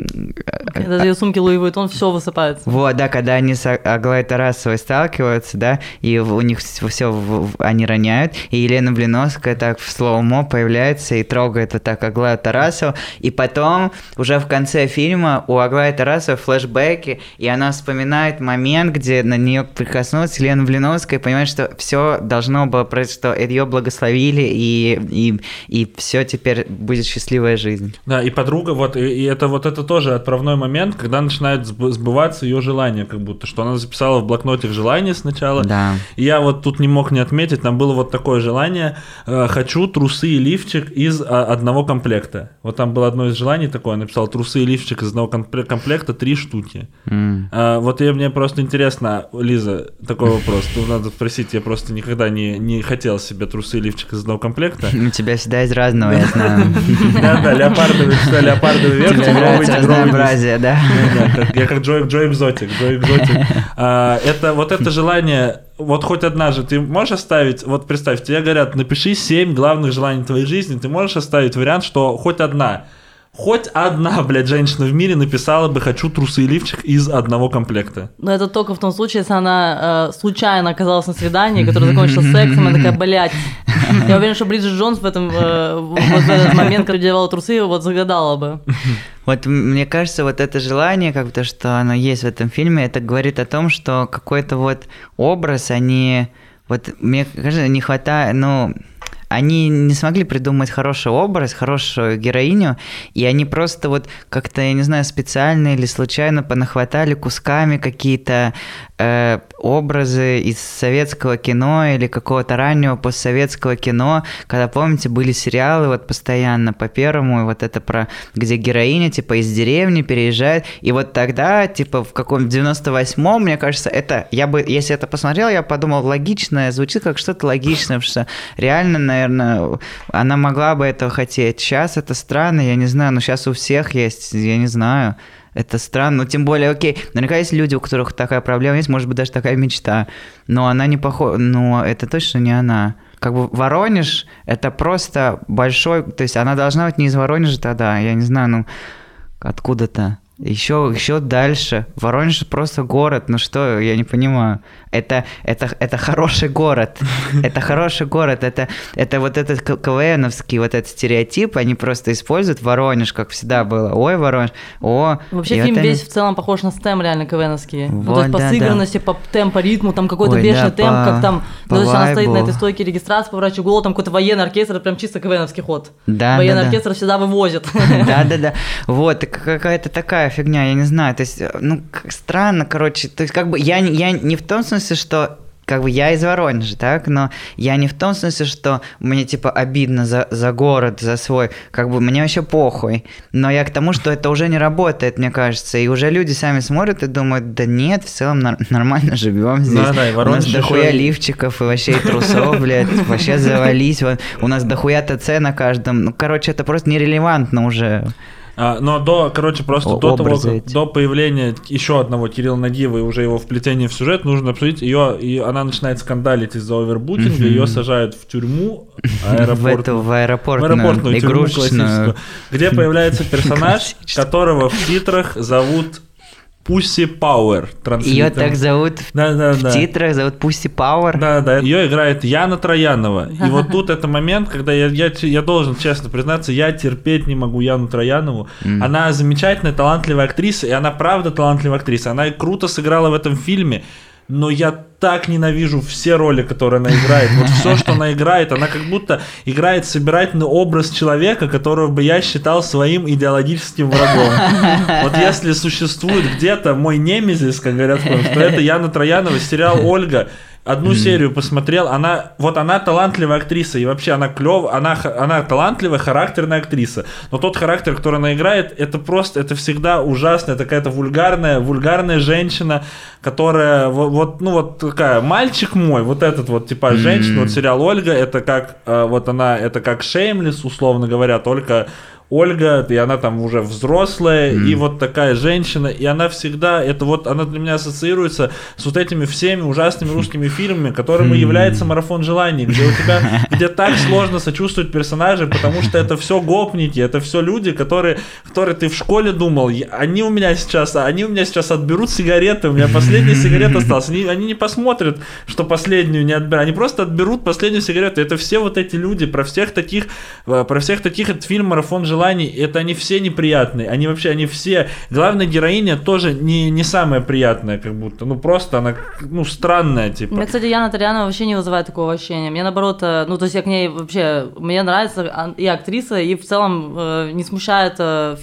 Это ее сумки Луи Vuitton все высыпается. Вот, да, когда они с А- Аглой Тарасовой сталкиваются, да, и у них все, они роняют, и Елена Блиновская так в слоумо появляется и трогает вот так Аглаю Тарасову, и потом уже в конце фильма у Аглаи Тарасовой флешбеки, и она вспоминает момент, где на нее прикоснулась Елена Блиновская, и понимает, что все должно было произойти, что ее благословили, и, и, и все теперь будет счастливая жизнь. Да, и подруга, вот, и, и это вот это тоже отправной момент, когда начинает сб- сбываться ее желание, как будто, что она записала в блокноте желание сначала. Да. И я вот тут не мог не отметить, там было вот такое желание, э, хочу трусы и лифчик из а, одного комплекта. Вот там было одно из желаний такое, написал трусы и лифчик из одного компле- комплекта, три штуки. М. А, вот я, мне просто интересно, Лиза, такой вопрос, тут надо спросить, я просто никогда не, не хотел себе трусы и лифчик из одного комплекта. У тебя всегда из разного, я знаю. Да-да, леопардовый, всегда леопардовый верх, Тебе нравится разнообразие, да? Как- Я как Джо, Джо Экзотик, Джо Экзотик. А, Это вот это желание, вот хоть одна же, ты можешь оставить, вот представь, тебе говорят, напиши семь главных желаний твоей жизни, ты можешь оставить вариант, что хоть одна, хоть одна, блядь, женщина в мире написала бы «хочу трусы и лифчик из одного комплекта». Но это только в том случае, если она э, случайно оказалась на свидании, которое закончилось сексом, она такая, блядь. Я уверен, что Бриджит Джонс в, этом, э, вот в этот момент, когда делала трусы, вот загадала бы. Вот мне кажется, вот это желание, как то, что оно есть в этом фильме, это говорит о том, что какой-то вот образ, они... Вот мне кажется, не хватает, ну, они не смогли придумать хороший образ, хорошую героиню, и они просто вот как-то, я не знаю, специально или случайно понахватали кусками какие-то э, образы из советского кино или какого-то раннего постсоветского кино, когда, помните, были сериалы вот постоянно по первому, и вот это про, где героиня, типа, из деревни переезжает, и вот тогда, типа, в каком-то 98-м, мне кажется, это, я бы, если это посмотрел, я подумал, логично, звучит как что-то логичное, что реально, наверное, она могла бы этого хотеть. Сейчас это странно, я не знаю, но сейчас у всех есть, я не знаю. Это странно, но тем более, окей, наверняка есть люди, у которых такая проблема есть, может быть, даже такая мечта, но она не похожа, но это точно не она. Как бы Воронеж – это просто большой, то есть она должна быть не из Воронежа тогда, я не знаю, ну, откуда-то. Еще, еще дальше. Воронеж просто город, ну что, я не понимаю. Это, это, это хороший город. Это хороший город. Это, это вот этот КВНовский вот этот стереотип, они просто используют Воронеж, как всегда было. Ой, Воронеж, о. Вообще фильм весь в целом похож на стем реально КВНовский. Вот, ну, то есть по да, сыгранности, да. по темпу, ритму, там какой-то Ой, бешеный да, темп, как там, то есть она стоит на этой стойке регистрации, поворачивает голову, там какой-то военный оркестр, прям чисто КВНовский ход. Да, Военный да, оркестр да. всегда вывозит. Да-да-да. Вот, какая-то такая такая фигня, я не знаю. То есть, э, ну, странно, короче. То есть, как бы я, я не в том смысле, что как бы я из Воронежа, так, но я не в том смысле, что мне типа обидно за, за город, за свой, как бы мне вообще похуй, но я к тому, что это уже не работает, мне кажется, и уже люди сами смотрят и думают, да нет, в целом нормально живем здесь, да, да, у нас дохуя еще... лифчиков и вообще и трусов, блядь, вообще завались, у нас дохуя ТЦ на каждом, ну, короче, это просто нерелевантно уже. А, но до, короче, просто О, до того, как, до появления еще одного Кирилла Нагиева и уже его вплетения в сюжет, нужно обсудить ее, и она начинает скандалить из-за овербутинга, ее сажают в тюрьму, аэропорт, в, эту, в аэропортную, в аэропортную тюрьму классическую, где появляется персонаж, которого в титрах зовут Пусси Пауэр. Ее так зовут да, да, в да. титрах, зовут Пусси Пауэр. Да, да. Ее играет Яна Троянова. И вот тут это момент, когда я, я, я должен честно признаться, я терпеть не могу Яну Троянову. Mm. Она замечательная, талантливая актриса, и она правда талантливая актриса. Она круто сыграла в этом фильме но я так ненавижу все роли, которые она играет. Вот все, что она играет, она как будто играет собирательный образ человека, которого бы я считал своим идеологическим врагом. Вот если существует где-то мой немезис, как говорят, то это Яна Троянова, сериал «Ольга», одну mm-hmm. серию посмотрел, она, вот она талантливая актриса, и вообще она клев, она, она талантливая, характерная актриса. Но тот характер, который она играет, это просто, это всегда ужасно, это какая-то вульгарная, вульгарная женщина, которая, вот, вот ну вот такая, мальчик мой, вот этот вот типа mm-hmm. женщина, вот сериал Ольга, это как, э, вот она, это как Шеймлис, условно говоря, только Ольга, и она там уже взрослая, mm. и вот такая женщина, и она всегда, это вот, она для меня ассоциируется с вот этими всеми ужасными русскими фильмами, которыми mm. является «Марафон желаний», где у тебя, где так сложно сочувствовать персонажей, потому что это все гопники, это все люди, которые, которые ты в школе думал, они у меня сейчас, они у меня сейчас отберут сигареты, у меня последняя сигарета осталась, они, они не посмотрят, что последнюю не отберут, они просто отберут последнюю сигарету, это все вот эти люди, про всех таких, э, про всех таких этот фильм «Марафон желаний» желаний, это они все неприятные. Они вообще, они все... Главная героиня тоже не, не самая приятная, как будто. Ну, просто она, ну, странная, типа. Мне, кстати, Яна Тарьянова вообще не вызывает такого ощущения. Мне, наоборот, э, ну, то есть я к ней вообще... Мне нравится и актриса, и в целом э, не смущает э,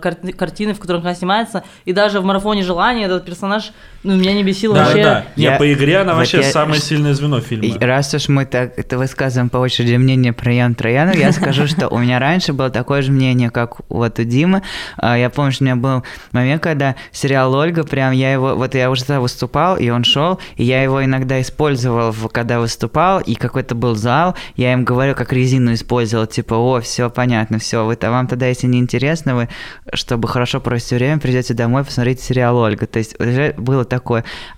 картины, в которых она снимается. И даже в «Марафоне желаний» этот персонаж, ну, меня не бесил да, вообще. Да, да. Не, по игре она вот вообще я... самое сильное звено фильма. Раз уж мы так это высказываем по очереди мнение про Яну Трояну, я скажу, что у меня раньше было такое же мнение, как вот у Димы. А, я помню, что у меня был момент, когда сериал «Ольга», прям я его, вот я уже тогда выступал, и он шел, и я его иногда использовал, когда выступал, и какой-то был зал, я им говорю, как резину использовал, типа, о, все понятно, все, вы -то, вам тогда, если не интересно, вы, чтобы хорошо провести время, придете домой, посмотрите сериал «Ольга». То есть уже было такое.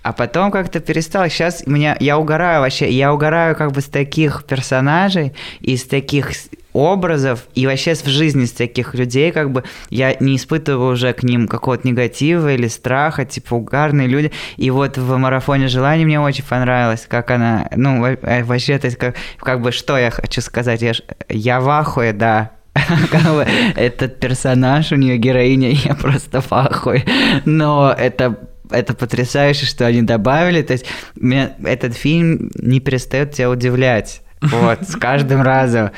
А потом как-то перестал, сейчас меня, я угораю вообще, я угораю как бы с таких персонажей, из таких образов и вообще в жизни с таких людей, как бы я не испытываю уже к ним какого-то негатива или страха, типа угарные люди. И вот в марафоне желаний мне очень понравилось, как она, ну, э, вообще, то есть, как, как бы, что я хочу сказать, я, я в ахуе, да, как бы этот персонаж, у нее героиня, я просто в ахуе. Но это это потрясающе, что они добавили. То есть меня, этот фильм не перестает тебя удивлять. Вот, с каждым разом.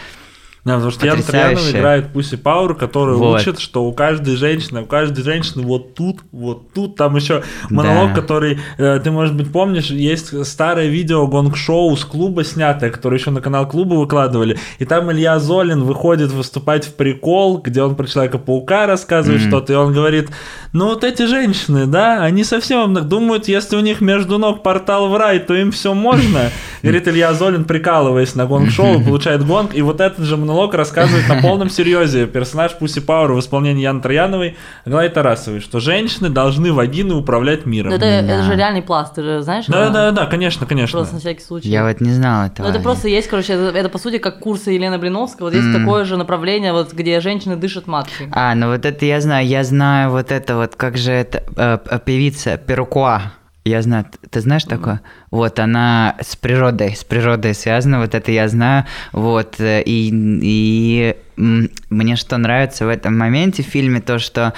Да, потому что Ян Троянов играет Пуси Пауэр, который вот. учит, что у каждой женщины, у каждой женщины вот тут, вот тут, там еще монолог, да. который, э, ты, может быть, помнишь, есть старое видео гонг-шоу с клуба снятое, которое еще на канал клуба выкладывали, и там Илья Золин выходит выступать в прикол, где он про Человека-паука рассказывает mm-hmm. что-то, и он говорит, ну вот эти женщины, да, они совсем думают, если у них между ног портал в рай, то им все можно. Говорит Илья Золин, прикалываясь на гонг-шоу, получает гонг, и вот этот же монолог рассказывает на полном серьезе персонаж Пуси Пауэр в исполнении Яны Трояновой, Аглаи Тарасовой, что женщины должны вагины управлять миром. Это, да. это же реальный пласт, ты же знаешь? Да, да, да, конечно, конечно. Просто на всякий случай. Я вот не знал этого. Ну, это просто есть, короче, это, это по сути как курсы Елены Блиновской, вот есть mm. такое же направление, вот где женщины дышат маткой. А, ну вот это я знаю, я знаю вот это вот, как же это, э, э певица Перукуа. Я знаю, ты знаешь такое? Вот, она с природой, с природой связана, вот это я знаю, вот, э, и, и мне что нравится в этом моменте в фильме, то, что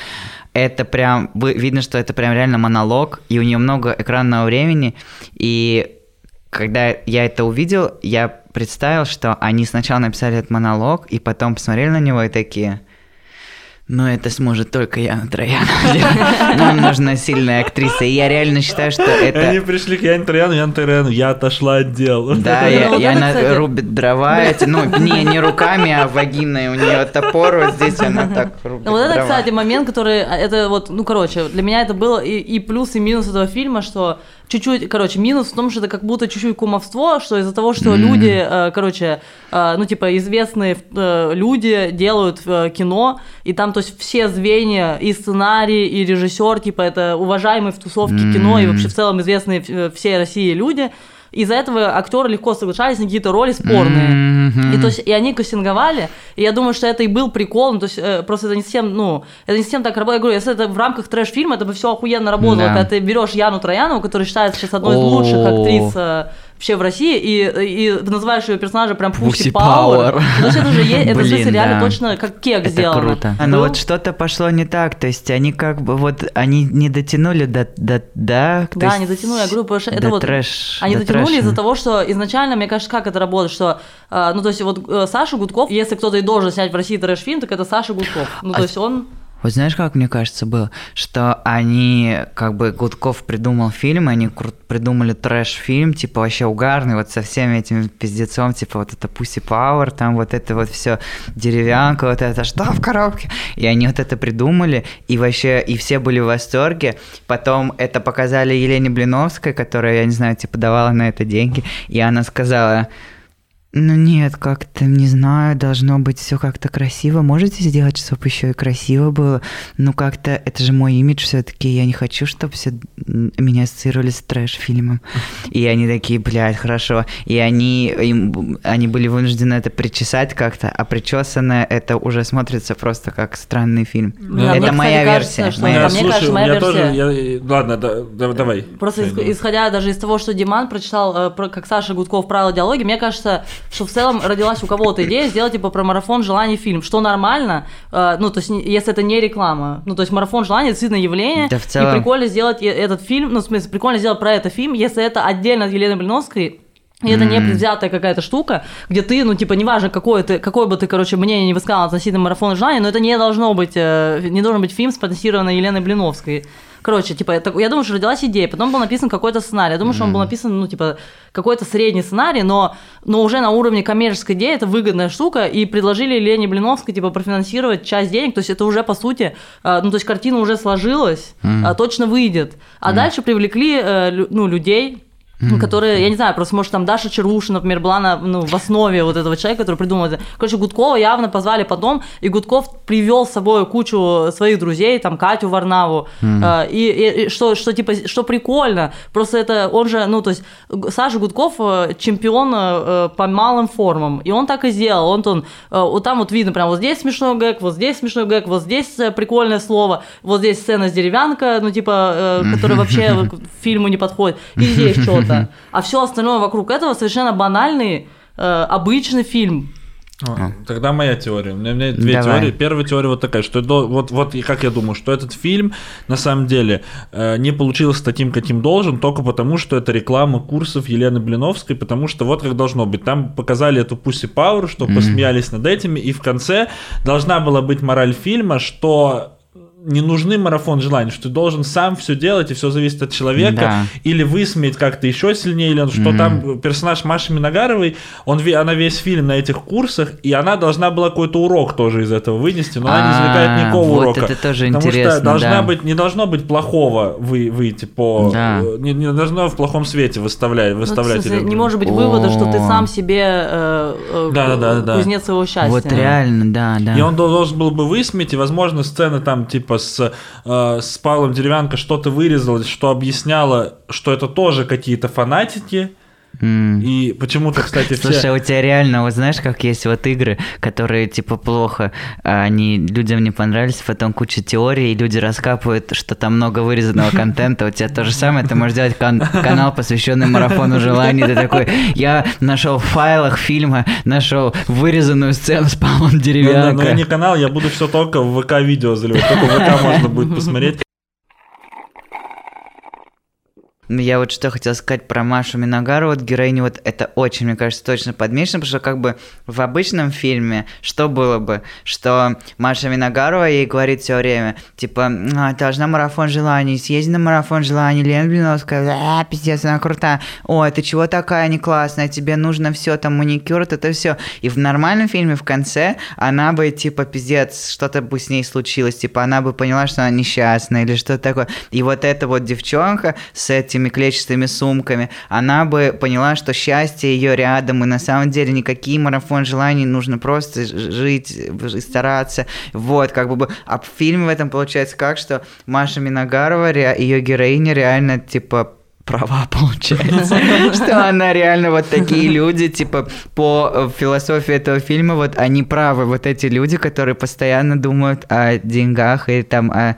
это прям, видно, что это прям реально монолог, и у нее много экранного времени, и когда я это увидел, я представил, что они сначала написали этот монолог, и потом посмотрели на него и такие – но это сможет только Яна Троянова. Нам нужна сильная актриса. И я реально считаю, что это... Они пришли к Яне Трояну, Яна Трояну, я отошла от дела. Да, и она рубит дрова. Ну, не, не руками, а вагиной. У нее топор, вот здесь она так рубит Вот это, кстати, момент, который... Это вот, ну, короче, для меня это было и плюс, и минус этого фильма, что чуть-чуть, короче, минус в том, что это как будто чуть-чуть кумовство, что из-за того, что mm-hmm. люди, э, короче, э, ну, типа, известные э, люди делают кино, и там, то есть, все звенья, и сценарий, и режиссер, типа, это уважаемые в тусовке mm-hmm. кино, и вообще в целом известные всей России люди, из-за этого актеры легко соглашались на какие-то роли спорные. Mm-hmm. И, то есть, и они кастинговали, и я думаю, что это и был прикол, ну, то есть э, просто это не совсем, ну, это не совсем так работает. Я говорю, если это в рамках трэш-фильма, это бы все охуенно работало, да. когда ты берешь Яну Троянову, которая считается сейчас одной из лучших актрис э, вообще в России, и, и называешь ее персонажа прям Пусси Пауэр. Ну, это же есть, это Блин, реально да. точно как кек это сделано. круто. А, ну вот что-то пошло не так, то есть они как бы вот, они не дотянули до, до да? Да, не дотянули, я говорю, потому что это вот, трэш, они дотянули из-за того, что изначально, мне кажется, как это работает, что, э, ну, то есть вот э, Саша Гудков, если кто-то и должен снять в России трэш-фильм, так это Саша Гудков. Ну, а... то есть он... Вот знаешь, как мне кажется было? Что они, как бы, Гудков придумал фильм, они придумали трэш-фильм, типа, вообще угарный, вот со всеми этими пиздецом, типа, вот это Pussy Power, там вот это вот все деревянка, вот это что в коробке? И они вот это придумали, и вообще, и все были в восторге. Потом это показали Елене Блиновской, которая, я не знаю, типа, давала на это деньги, и она сказала, ну нет, как-то, не знаю, должно быть все как-то красиво. Можете сделать, чтобы еще и красиво было? Ну как-то, это же мой имидж все-таки, я не хочу, чтобы все меня ассоциировали с трэш-фильмом. И они такие, блядь, хорошо. И они, им, они были вынуждены это причесать как-то, а причесанное это уже смотрится просто как странный фильм. Да, это моя версия. Кажется, моя... Что, мне кажется, моя версия... Тоже, я... Ладно, да, да, давай. Просто исходя даже из того, что Диман прочитал, э, как Саша Гудков правила диалоги, мне кажется, что в целом родилась у кого-то идея сделать типа про марафон желаний фильм, что нормально, э, ну то есть если это не реклама, ну то есть марафон желаний действительно явление, да, в целом... и прикольно сделать этот фильм, ну в смысле прикольно сделать про это фильм, если это отдельно от Елены Блиновской, и это не предвзятая какая-то штука, где ты, ну, типа, неважно, какое, ты, какое бы ты, короче, мнение не высказал относительно марафона желания, но это не должно быть, э, не должен быть фильм, спонсированный Еленой Блиновской. Короче, типа, это, я думаю, что родилась идея, потом был написан какой-то сценарий. Я думаю, что он был написан, ну, типа, какой-то средний сценарий, но, но уже на уровне коммерческой идеи это выгодная штука, и предложили Лене Блиновской, типа, профинансировать часть денег, то есть это уже, по сути, э, ну, то есть картина уже сложилась, mm точно выйдет. А mm дальше привлекли, э, ну, людей, mm-hmm. которые, я не знаю, просто, может, там Даша Черуша, например, была на, ну, в основе вот этого человека, который придумал это. Короче, Гудкова явно позвали потом, и Гудков привел с собой кучу своих друзей, там, Катю Варнаву, mm-hmm. э, и, и что, что, типа, что прикольно, просто это, он же, ну, то есть, Саша Гудков э, чемпион э, по малым формам, и он так и сделал, он, он э, вот там вот видно, прям вот здесь смешной гэг, вот здесь смешной гэг, вот здесь прикольное слово, вот здесь сцена с деревянка, ну, типа, которая вообще фильму не подходит, и здесь что-то это. А все остальное вокруг этого совершенно банальный, э, обычный фильм. А. Тогда моя теория. У меня, у меня две Давай. теории. Первая теория вот такая, что это, вот, вот как я думаю, что этот фильм на самом деле э, не получился таким, каким должен, только потому, что это реклама курсов Елены Блиновской, потому что вот как должно быть. Там показали эту Пусси Пауэр, что mm-hmm. посмеялись над этими, и в конце должна была быть мораль фильма, что не нужны марафон желаний, что ты должен сам все делать, и все зависит от человека, да. или высмеять как-то еще сильнее, или что mm-hmm. там персонаж Маши Миногаровой, он, она весь фильм на этих курсах, и она должна была какой-то урок тоже из этого вынести, но она не извлекает а, никакого вот урока. это тоже потому интересно, что должна да. быть, не должно быть плохого вы, выйти по... Да. Э, не, не должно в плохом свете выставлять. выставлять ну, не может быть вывода, что ты сам себе э, э, да, да, да, кузнец своего счастья. Вот реально, да, да. И он должен был бы высмеять, и, возможно, сцена там, типа, типа с, э, с Павлом Деревянко что-то вырезалось, что объясняло, что это тоже какие-то фанатики, Mm. И почему-то, кстати, все... Слушай, у тебя реально, вот знаешь, как есть вот игры, которые типа плохо, а они людям не понравились, потом куча теорий, и люди раскапывают, что там много вырезанного контента. У тебя то же самое, ты можешь делать кан- канал, посвященный марафону желаний. Ты такой, я нашел в файлах фильма, нашел вырезанную сцену с Павлом Деревянко. Ну, но я не канал, я буду все только в ВК-видео заливать, только в ВК можно будет посмотреть. Ну, я вот что хотел сказать про Машу Миногару, вот героиню, вот это очень, мне кажется, точно подмечено, потому что как бы в обычном фильме что было бы, что Маша Миногарова ей говорит все время, типа, а, должна марафон желаний, съезди на марафон желаний, Лена Блиновская, а, пиздец, она крутая, ой, ты чего такая не классная, тебе нужно все там маникюр, это все. И в нормальном фильме в конце она бы, типа, пиздец, что-то бы с ней случилось, типа, она бы поняла, что она несчастная или что-то такое. И вот эта вот девчонка с этим этими клетчатыми сумками, она бы поняла, что счастье ее рядом, и на самом деле никакие марафон желаний, нужно просто жить и стараться. Вот, как бы, а в фильме в этом получается как, что Маша Миногарова, ее героиня реально, типа, права, получается. Что она реально вот такие люди, типа, по э, философии этого фильма, вот они правы, вот эти люди, которые постоянно думают о деньгах и там о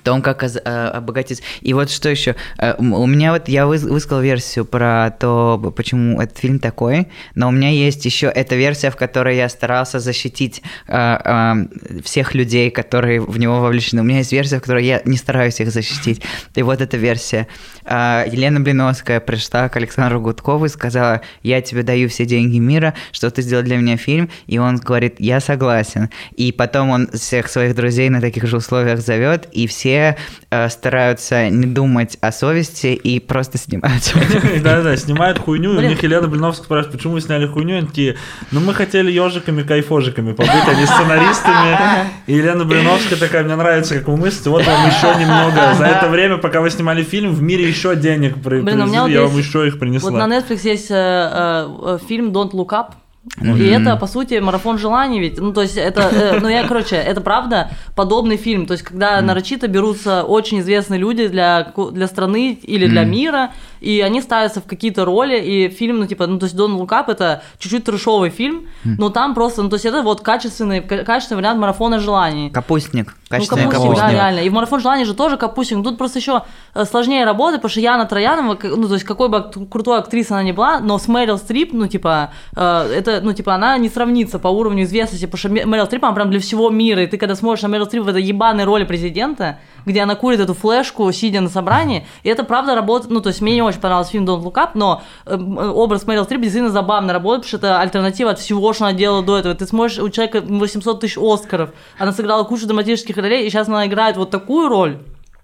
том, как э, обогатиться. И вот что еще. Э, у меня вот, я высказал версию про то, почему этот фильм такой, но у меня есть еще эта версия, в которой я старался защитить э, всех людей, которые в него вовлечены. У меня есть версия, в которой я не стараюсь их защитить. И вот эта версия. Елена Блиновская пришла к Александру Гудкову и сказала, я тебе даю все деньги мира, что ты сделал для меня фильм, и он говорит, я согласен. И потом он всех своих друзей на таких же условиях зовет, и все все э, стараются не думать о совести и просто снимают Да-да, снимают хуйню, и у них Елена Блиновская спрашивает, почему вы сняли хуйню, они такие, ну мы хотели ежиками, кайфожиками побыть, они сценаристами, и Елена Блиновская такая, мне нравится, как вы мыслите, вот вам еще немного, за это время, пока вы снимали фильм, в мире еще денег привезли, я вам еще их принесла. Вот на Netflix есть э, э, фильм Don't Look Up, Mm-hmm. И это, по сути, марафон желаний ведь. Ну, то есть, это, э, ну, я, короче, это правда подобный фильм. То есть, когда mm-hmm. нарочито берутся очень известные люди для, для страны или для mm-hmm. мира, и они ставятся в какие-то роли, и фильм, ну, типа, ну, то есть, Дон Лукап это чуть-чуть трешовый фильм, mm-hmm. но там просто, ну, то есть, это вот качественный, качественный вариант марафона желаний. Капустник. Качественный ну, капустник, капустник, да, реально. И в марафон желаний же тоже капустник. Тут просто еще э, сложнее работать, потому что Яна Троянова, ну, то есть, какой бы крутой актрисой она ни была, но с Мэрил Стрип, ну, типа, э, это ну, типа, она не сравнится по уровню известности, потому что Мэрил Стрип, она прям для всего мира, и ты когда смотришь на Мэрил Стрип в этой ебаной роли президента, где она курит эту флешку, сидя на собрании, и это правда работает, ну, то есть мне не очень понравился фильм Don't Look Up, но э, образ Мэрил Стрип действительно забавно работает, потому что это альтернатива от всего, что она делала до этого. Ты смотришь, у человека 800 тысяч Оскаров, она сыграла кучу драматических ролей, и сейчас она играет вот такую роль,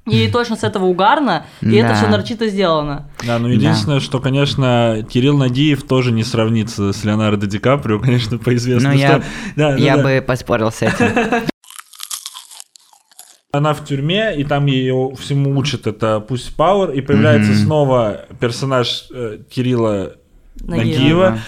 и точно с этого угарно, и да. это все нарочито сделано. Да, ну единственное, да. что, конечно, Кирилл Надиев тоже не сравнится с Леонардо Ди Каприо, конечно, по известному. Ну, я, да, я да. бы поспорил с этим. Она в тюрьме, и там ее всему учат это пусть Пауэр, и появляется Мгм. снова персонаж э, Кирилла Нагиева. Нагиева,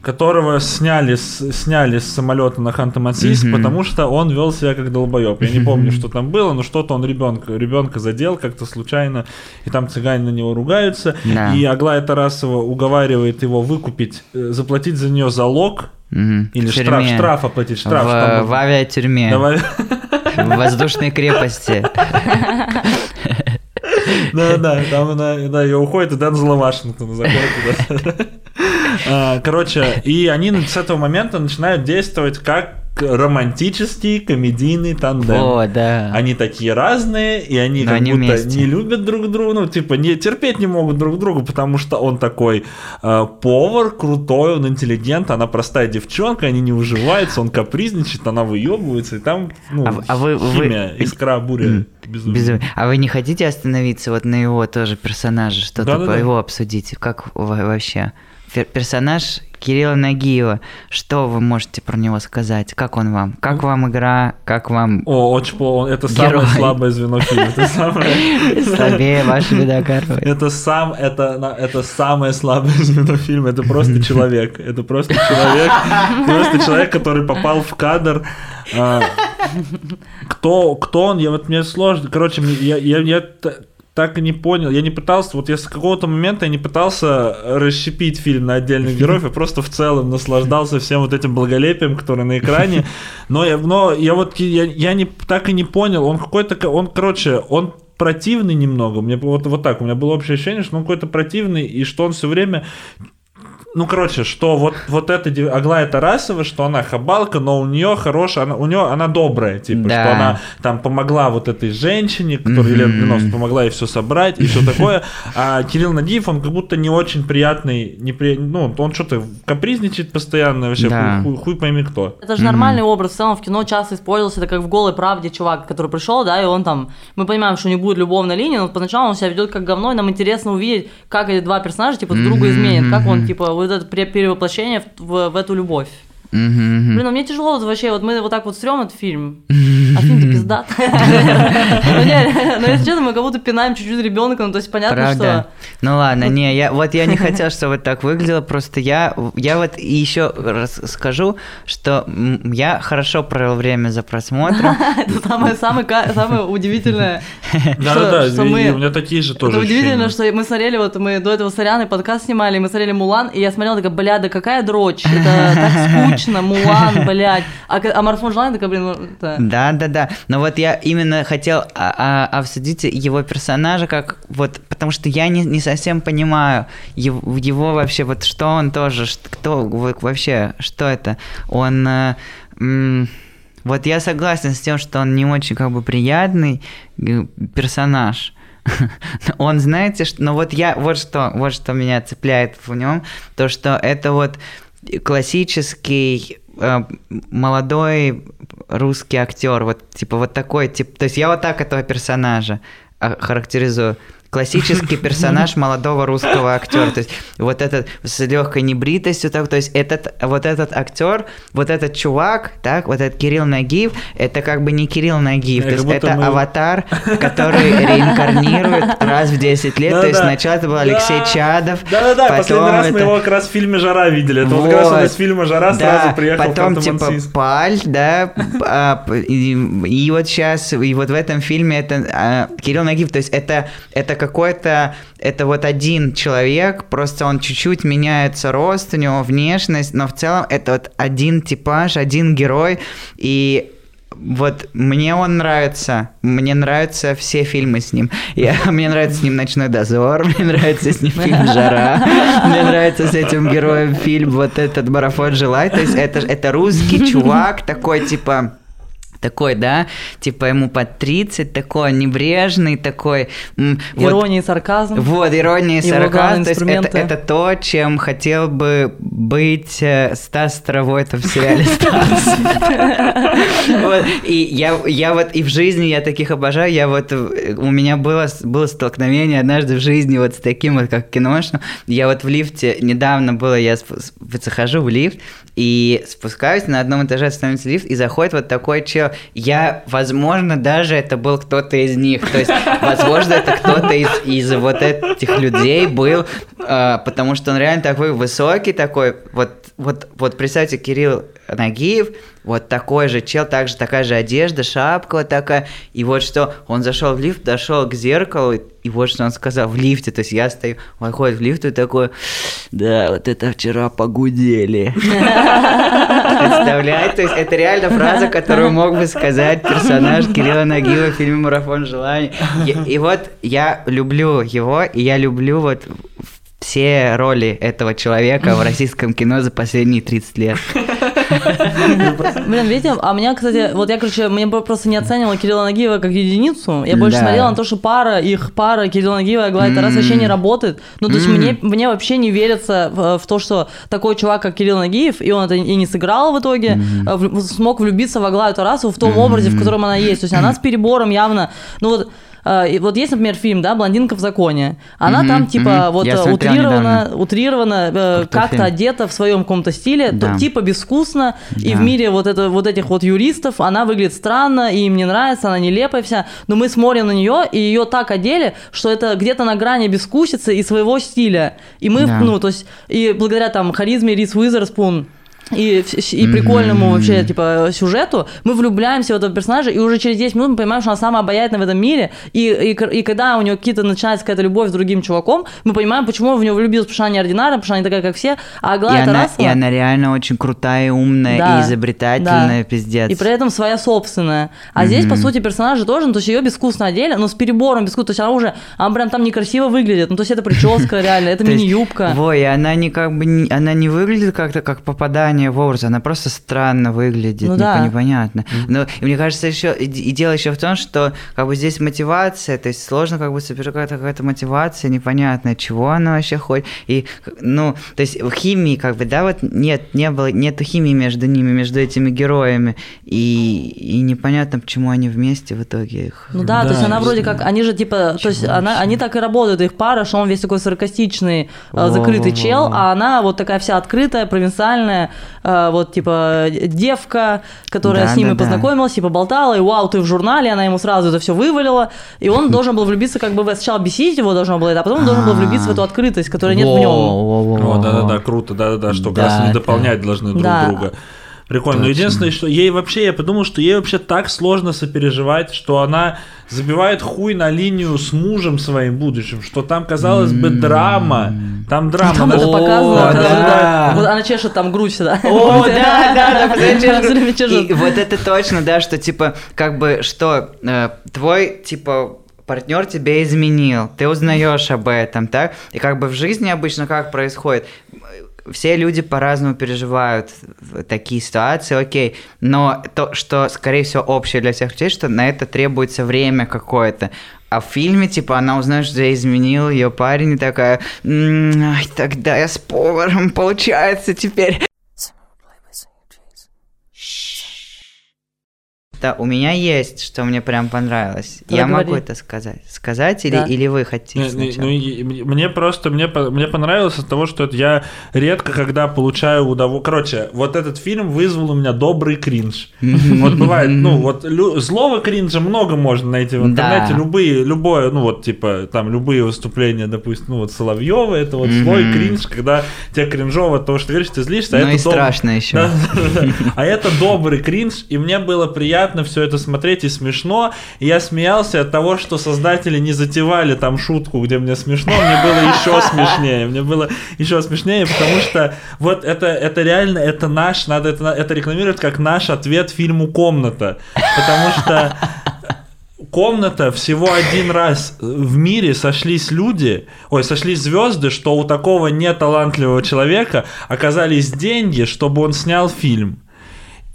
которого сняли с, сняли с самолета на Ханты-Мансийск, Мгм. потому что он вел себя как долбоеб. Я не помню, что там было, но что-то он ребенка, ребенка задел как-то случайно, и там цыгане на него ругаются. Да. И Аглая Тарасова уговаривает его выкупить, э, заплатить за нее залог, Мгм. или штраф, штраф оплатить, штраф. в, там- в авиатюрьме, Давай. в воздушной крепости. Да, да, там она, да, ее уходит, и Дензела Вашингтона заходит туда. А, Короче, и они с этого момента начинают действовать как романтический комедийный тандем. О, да. Они такие разные, и они Но как они будто вместе. не любят друг друга, ну, типа, не терпеть не могут друг друга, потому что он такой э, повар, крутой, он интеллигент, она простая девчонка, они не уживаются, он капризничает, она выебывается, и там, ну, А а вы- вы- химия, искра, буря. Безумие. Безумие. А вы не хотите остановиться вот на его тоже персонаже, что-то Да-да-да. по его обсудить? Как во- вообще? Персонаж Кирилла Нагиева, что вы можете про него сказать? Как он вам? Как вам игра? Как вам О, очень плохо. Это Герой. самое слабое звено фильма. Слабее ваш видогорой? Это сам, это, это самое слабое звено фильма. Это просто человек. Это просто человек. Просто человек, который попал в кадр. А, Кто, кто он? Я вот мне сложно. Короче, я, я, я так и не понял. Я не пытался, вот я с какого-то момента я не пытался расщепить фильм на отдельных героев, я просто в целом наслаждался всем вот этим благолепием, которое на экране. Но я, но я вот я, я не, так и не понял. Он какой-то, ка- он, короче, он противный немного. Мне вот, вот так, у меня было общее ощущение, что он какой-то противный, и что он все время ну, короче, что вот, вот эта Аглая Тарасова, что она хабалка, но у нее хорошая, она, у нее она добрая, типа, Да. что она там помогла вот этой женщине, которая Елена Мгм. Блиновская помогла ей все собрать и все такое. А Кирилл Надиев, он как будто не очень приятный, непри... ну, он что-то капризничает постоянно, вообще Да. хуй, хуй- хуй пойми кто. Это же нормальный образ, в целом в кино часто использовался, это как в голой правде чувак, который пришел, да, и он там, мы понимаем, что не будет любовной линии, но поначалу он себя ведет как говно, и нам интересно увидеть, как эти два персонажа, типа, друг друга изменят, как он, типа, вот это перевоплощение в, в- в эту любовь. Мгм. Блин, ну мне тяжело вот вообще, вот мы вот так вот стрём этот фильм, а фильм-то пиздат. Ну, не, ну, если честно, мы как будто пинаем чуть-чуть ребенка, ну, то есть понятно, что... Ну ладно, не, я вот я не хотел, чтобы так выглядело, просто я, я вот еще раз скажу, что я хорошо провел время за просмотром. Это самое, самое, удивительное, что мы- и у меня такие же тоже Это удивительно, что мы смотрели, вот мы до этого с Арианой подкаст снимали, и мы смотрели Мулан, и я смотрела, такая, бля, да какая дрочь, это так скучно, Мулан, блядь. А, а марафон желания, такая, блин, ну, это... Да, да, да. Но вот я именно хотел а, а, обсудить его персонажа, как вот, потому что я не, не совсем понимаю его, его вообще, вот что он тоже, кто вообще, что это? Он, э, м, вот я согласен с тем, что он не очень как бы приятный э, персонаж. Он, знаете, что, но вот я, вот что, вот что меня цепляет в нем, то, что это вот классический молодой русский актер, вот типа вот такой, тип, то есть я вот так этого персонажа а, характеризую. Классический персонаж молодого русского актера, то есть вот этот с легкой небритостью, так, то есть этот вот этот актер, вот этот чувак, так, вот этот Кирилл Нагиев, это как бы не Кирилл Нагиев, Э, то есть это мы- аватар, который реинкарнирует раз в 10 лет, то есть сначала это был Алексей Да. Чадов, Да-да-да, последний раз мы это- его как раз в фильме «Жара» видели. Это вот как раз из фильма «Жара» Да, сразу приехал потом типа. Паль, да, а, и вот сейчас, и вот в этом фильме это а, Кирилл Нагиев, то есть это, это какой-то, это вот один человек, просто он чуть-чуть меняется рост, у него внешность, но в целом это вот один типаж, один герой, и вот мне он нравится, мне нравятся все фильмы с ним. Я, мне нравится с ним «Ночной дозор», мне нравится с ним фильм «Жара», мне нравится с этим героем фильм вот этот «Марафон желай». То есть это, это русский чувак такой, типа, такой, да, типа ему под 30, такой небрежный, такой... м, вот- Ирония и сарказм. вот, ирония и сарказм. То есть это, это то, чем хотел бы быть э, Стас Старовойтов в сериале «Стас». Вот, И я, вот и в жизни я таких обожаю. Я вот э, у меня было, столкновение однажды в жизни вот с таким вот, как киношным. Я вот в лифте, недавно было, я захожу в лифт и спускаюсь, на одном этаже становится лифт, и заходит вот такой чел, я, возможно, даже это был кто-то из них. То есть, возможно, это кто-то из, из вот этих людей был, э, потому что он реально такой высокий, такой, вот, вот, вот представьте, Кирилл Нагиев, вот такой же чел, также такая же одежда, шапка вот такая. И вот что, он зашел в лифт, дошел к зеркалу, и вот что он сказал в лифте. То есть я стою, он ходит в лифт и такой, да, вот это вчера погудели. Представляете? То есть это реально фраза, которую мог бы сказать персонаж Кирилла Нагиева в фильме «Марафон желаний». И, и вот я люблю его, и я люблю вот все роли этого человека в российском кино за последние 30 лет. Блин, видите, а меня, кстати, вот я, короче, мне просто не оценивала Кирилла Нагиева как единицу. Я больше смотрела на то, что пара, их пара Кирилла Нагиева и Аглая Тарас вообще не работает. Ну, то есть мне, мне вообще не верится в, в то, что такой чувак, как Кирилл Нагиев, и он это и не сыграл в итоге, в- смог влюбиться в Аглаю Тарасову в том образе, в котором она есть. То есть она с перебором явно, ну вот, э, и вот есть, например, фильм, да, «Блондинка в законе». Она Мгм, там, типа, мгм. вот Я недавно. утрированно э, как-то одета в своем каком-то стиле, то- Да. типа безвкусно, и Да. в мире вот, это, вот этих вот юристов она выглядит странно, и им не нравится, она нелепая вся, но мы смотрим на нее, и ее так одели, что это где-то на грани безвкусицы и своего стиля. И мы, Да. ну, то есть, и благодаря там харизме Рис Уизерспун, и, и прикольному вообще, типа, сюжету, мы влюбляемся в этого персонажа, и уже через 10 минут мы понимаем, что она самая обаятельная в этом мире, и, и, и когда у нее какие-то начинается какая-то любовь с другим чуваком, мы понимаем, почему в нее влюбился, потому что она не ординарная, потому что она не такая, как все, а И Аглая она, Тарасова... и она реально очень крутая, умная Да, и изобретательная, да. пиздец. И при этом своя собственная. А здесь, по сути, персонажи тоже, ну, то есть ее безвкусно одели, но с перебором безвкусно. То есть она уже, она прям там некрасиво выглядит. Ну, то есть это прическа реально, это мини-юбка. Во, и она не как бы она не выглядит как-то как попадание в образ, она просто странно выглядит, Ну непо- да. непонятно. Но и мне кажется еще и, и дело еще в том, что как бы здесь мотивация, то есть сложно как бы собирать какая-то, какая-то мотивация непонятная, чего она вообще хочет. И ну, то есть в химии как бы да вот нет не было нету химии между ними, между этими героями и и непонятно почему они вместе в итоге их. Ну да, то есть Да, она вроде как, они же типа, то есть она, они так и работают, их пара, что он весь такой саркастичный, э, закрытый чел, а она вот такая вся открытая, провинциальная, вот типа девка, которая Да, с ним да, и да. познакомилась, и поболтала, и вау, ты в журнале, она ему сразу это все вывалила, и он должен был влюбиться, как бы сначала бесить его должно было это, а потом он должен был влюбиться в эту открытость, которой нет в нем. О, да-да-да, круто, да-да-да, что как раз Да, они да. дополнять должны друг Да. друга. Прикольно. Но Точно. единственное, что ей вообще, я подумал, что ей вообще так сложно сопереживать, что она забивает хуй на линию с мужем своим будущим, что там, казалось бы, драма. Там драма. Там Она это же- показано. Да, она чешет там грудь всегда. О, да, да, да, вот это точно, да, что типа, как бы, что э, твой, типа, партнер тебя изменил, ты узнаешь об этом, так? И как бы в жизни обычно как происходит? Все люди по-разному переживают такие ситуации, окей, но то, что, скорее всего, общее для всех людей, что на это требуется время какое-то. А в фильме, типа, она узнает, что я изменил ее парень, и такая, «М, ай, тогда я с поваром, получается, теперь. Да, у меня есть, что мне прям понравилось. Давай Я могу говори. это сказать. Сказать или, Да. или вы хотите Не, не, ну, мне просто, мне, мне понравилось от того, что это я редко когда получаю удовольствие. Короче, вот этот фильм вызвал у меня добрый кринж. Вот бывает, ну, вот злого кринжа много можно найти в интернете. Любые, любое, ну, вот, типа, там, любые выступления, допустим, ну, вот Соловьева, это вот злой кринж, когда тебе кринжово от того, что веришь, ты злишься, а Ну и страшно еще. А это добрый кринж, и мне было приятно все это смотреть и смешно. Я смеялся от того, что создатели не затевали там шутку, где мне смешно, мне было еще смешнее. Мне было еще смешнее, потому что вот это, это реально, это наш, надо это, это рекламировать как наш ответ фильму «Комната». Потому что комната всего один раз в мире сошлись люди, ой, сошлись звезды, что у такого неталантливого человека оказались деньги, чтобы он снял фильм.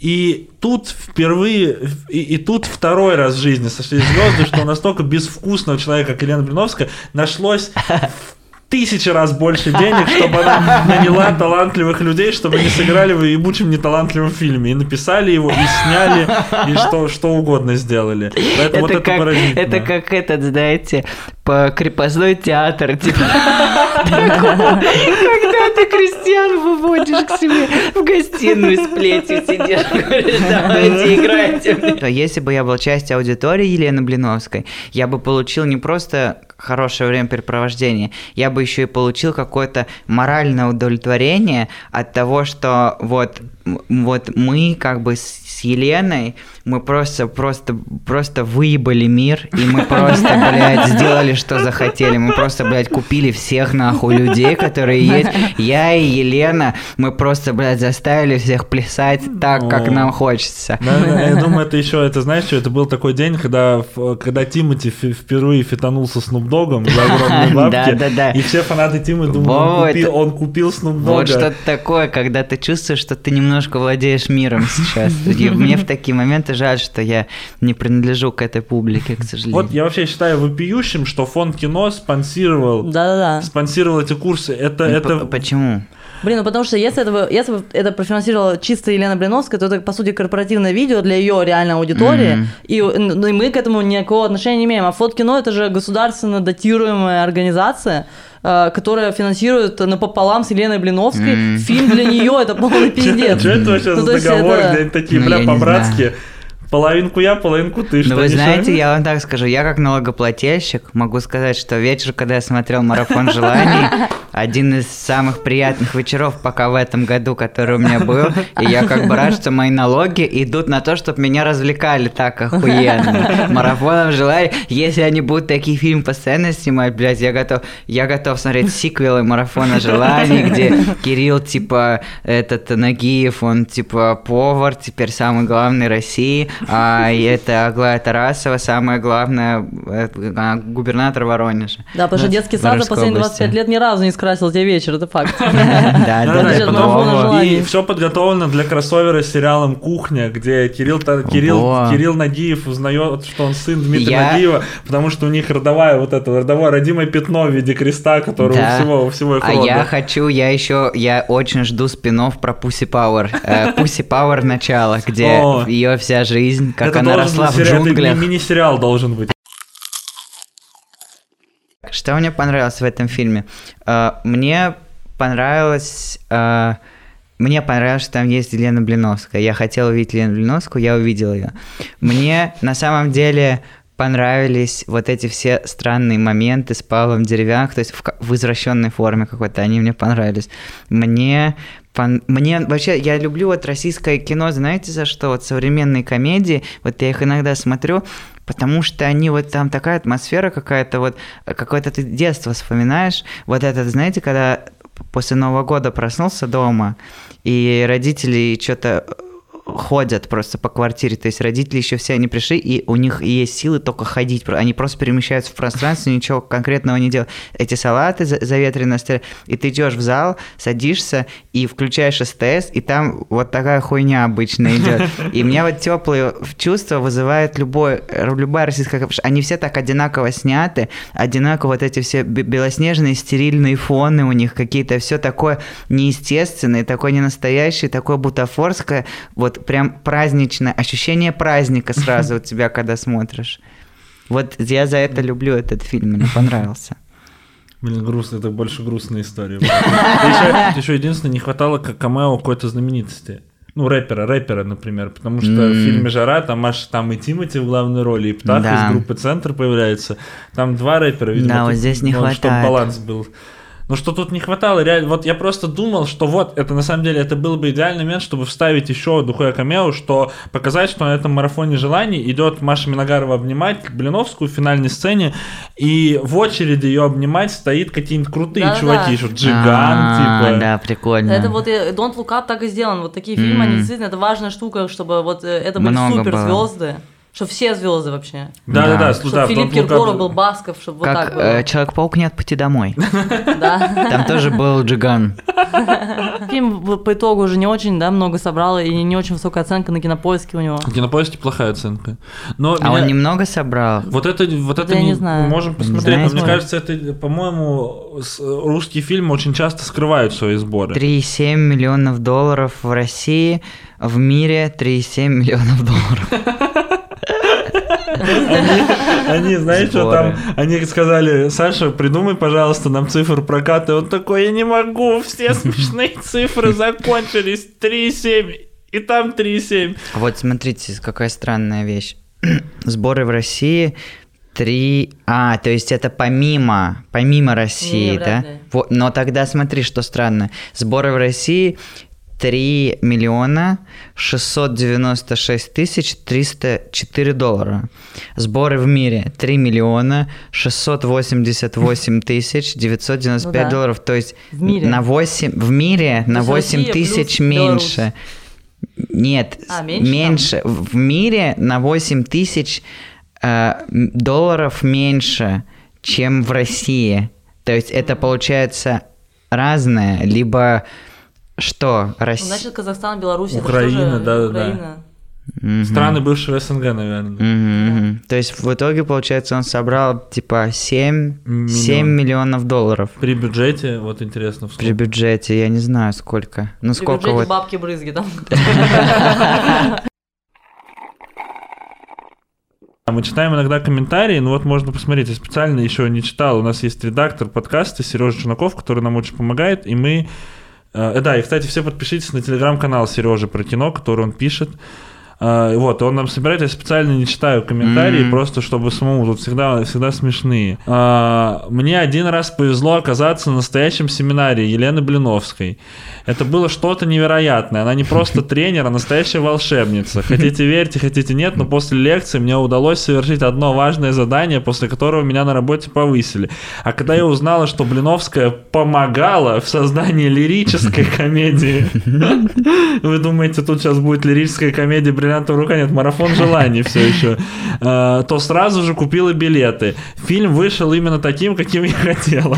И тут впервые, и, и тут второй раз в жизни сошлись звезды, что настолько безвкусного человека, как Елена Блиновская, нашлось в тысячи раз больше денег, чтобы она наняла талантливых людей, чтобы они сыграли в ебучем неталантливом фильме. И написали его, и сняли, и что, что угодно сделали. Поэтому вот это, это как, поразительно. это как этот, знаете, по крепостной театр, типа. Когда ты крестьян выводишь к себе в гостиную с плетью сидишь, говоришь, давайте играйте. Если бы я был частью аудитории Елены Блиновской, я бы получил не просто хорошее времяпрепровождение, я бы еще и получил какое-то моральное удовлетворение от того, что вот, вот мы как бы с Еленой, мы просто, просто, просто выебали мир, и мы просто, блядь, сделали, что захотели. Мы просто, блядь, купили всех нахуй людей, которые есть. Я и Елена, мы просто, блядь, заставили всех плясать так, как нам хочется. Да, да, я думаю, это еще, это знаешь, что это был такой день, когда, когда Тимати впервые фитанулся с Догом за огромные бабки, Да-да-да. и все фанаты Тимы Вот. он купил, Snoop Вот что-то такое, когда ты чувствуешь, что ты немножко владеешь миром сейчас. Мне в такие моменты жаль, что я не принадлежу к этой публике, к сожалению. Вот я вообще считаю вопиющим, что фонд кино спонсировал, Да-да-да. спонсировал эти курсы. Это, Ну, это Почему? Блин, ну потому что если, это, бы- если бы это профинансировала чисто Елена Блиновская, то это, по сути, корпоративное видео для ее реальной аудитории, Мгм. и, ну, и мы к этому никакого отношения не имеем. А фонд кино это же государственно датируемая организация, э, которая финансирует напополам с Еленой Блиновской. Мгм. Фильм для нее это полный пиздец. Что это вообще Ну, за есть договор, это- где они такие, Ну, бля, по-братски? Половинку я, половинку ты. Ну, вы знаете, я вам так скажу, я как налогоплательщик могу сказать, что вечер, когда я смотрел «Марафон желаний», один из самых приятных вечеров пока в этом году, который у меня был, и я как бы рад, что мои налоги идут на то, чтобы меня развлекали так охуенно. «Марафоном желаний», если они будут такие фильмы постоянно снимать, блядь, я готов, я готов смотреть сиквелы «Марафона желаний», где Кирилл, типа, этот Нагиев, он, типа, повар, теперь самый главный России, а это Аглая Тарасова, самая главная э, губернатор Воронежа. Да, потому что детский сад за последние области. 25 лет ни разу не скрасил тебе вечер, это факт. Да, Да, и все подготовлено для кроссовера с сериалом «Кухня», где Кирилл, Нагиев узнает, что он сын Дмитрия Нагиева, потому что у них родовая вот это, родовое родимое пятно в виде креста, которое у всего, у всего их А я хочу, я еще, я очень жду спинов про Пусси Пауэр. Пусси Пауэр начало, где ее вся жизнь, как это она должен росла в это джунглях. ми- мини-сериал должен быть. Что мне понравилось в этом фильме? Э, Мне понравилось... э, Мне понравилось, что там есть Елена Блиновская. Я хотел увидеть Елену Блиновскую, я увидел ее. Мне на самом деле понравились вот эти все странные моменты с Павлом Деревянко, то есть в, в извращенной форме какой-то, они мне понравились. Мне, пон- мне вообще, я люблю вот российское кино, знаете за что? Вот современные комедии, вот я их иногда смотрю, потому что они вот там такая атмосфера какая-то, вот э, какое-то ты детство вспоминаешь, вот это, знаете, когда после Нового года проснулся дома, и родители что-то ходят просто по квартире, то есть родители еще все они пришли, и у них есть силы только ходить, они просто перемещаются в пространстве, ничего конкретного не делают. Эти салаты за- заветренные столе, и ты идешь в зал, садишься и включаешь СТС, и там вот такая хуйня обычно идет. И меня вот теплые чувства вызывает любой, любая российская... Они все так одинаково сняты, одинаково вот эти все бе- белоснежные стерильные фоны у них какие-то, все такое неестественное, такое ненастоящее, такое бутафорское, вот прям праздничное, ощущение праздника сразу у тебя, когда смотришь. Вот я за это люблю этот фильм, мне понравился. Блин, грустно, это больше грустная история. Еще, еще единственное, не хватало как камео какой-то знаменитости. Ну, рэпера, рэпера, например, потому что в М. фильме «Жара» там аж там и Тимати в главной роли, и Птах Да. из группы «Центр» появляется. Там два рэпера, видимо. Да, вот здесь не ну, Чтобы хватает. баланс был. Но что тут не хватало, реально, вот я просто думал, что вот, это на самом деле, это был бы идеальный момент, чтобы вставить еще духое камео, что показать, что на этом марафоне желаний идет Маша Миногарова обнимать Блиновскую в финальной сцене, и в очереди ее обнимать стоит какие-нибудь крутые Да-да-да. чуваки, что Джиган, А, типа. Да, прикольно. Это вот э, Don't Look Up так и сделан. Вот такие фильмы, они действительно, это важная штука, чтобы вот э, это были Много супер было. Что все звезды вообще. Да-да-да, Да. слушай, Чтобы да, Филипп Киркоров был Басков, чтобы вот так Как было. э, Человек-паук нет пути домой. Да. Там тоже был Джиган. Фильм по итогу уже не очень, да, много собрал, и не очень высокая оценка на кинопоиске у него. В Кинопоиске плохая оценка. Но А он немного собрал. Вот это, вот это не не- знаю. можем Не посмотреть. мне кажется, это, по-моему, русские фильмы очень часто скрывают свои сборы. 3,7 миллионов долларов в России, в мире 3,7 миллионов долларов. Они, знаешь, что там, они сказали, Саша, придумай, пожалуйста, нам цифр проката. Он такой, я не могу, все смешные цифры закончились, 3,7, и там 3,7. Вот смотрите, какая странная вещь. Сборы в России 3... А, то есть это помимо, помимо России, Не, да? Вот, но тогда смотри, что странно. Сборы в России 3 миллиона 696 тысяч 304 доллара. Сборы в мире 3 миллиона 688 тысяч 995 Ну да. долларов. То есть В мире. на 8... В мире на есть 8 Россия плюс тысяч Беларусь. меньше. Нет, А, меньше меньше. В мире на 8 тысяч э, долларов меньше, чем в России. То есть это получается разное, либо что? Ну, Россия... Значит, Казахстан, Беларусь, это Украина, тоже да-да-да. Украина. Страны бывшего СНГ, наверное. То есть в итоге, получается, он собрал типа 7, Миллион. 7 миллионов долларов При бюджете, вот интересно, в при сколько? бюджете. Я не знаю, сколько. Ну, При сколько бюджете вот... бабки брызги там. А Мы читаем иногда комментарии, ну вот можно посмотреть, я специально еще не читал, у нас есть редактор подкаста Сережа Чунаков, который нам очень помогает, и мы... э, да, и, кстати, все подпишитесь на телеграм-канал Сережи про кино, который он пишет. Э, вот, он нам собирает, я специально не читаю комментарии, Мгм. просто чтобы самому, тут всегда, всегда смешные. Э, мне один раз повезло оказаться на настоящем семинаре Елены Блиновской. Это было что-то невероятное. Она не просто тренер, а настоящая волшебница. Хотите верьте, хотите нет, но после лекции мне удалось совершить одно важное задание, после которого меня на работе повысили. А когда я узнала, что Блиновская помогала в создании лирической комедии, вы думаете, тут сейчас будет лирическая комедия «Бриллиантовая рука»? Нет, марафон желаний все еще. Э, То сразу же купила билеты. Фильм вышел именно таким, каким я хотела.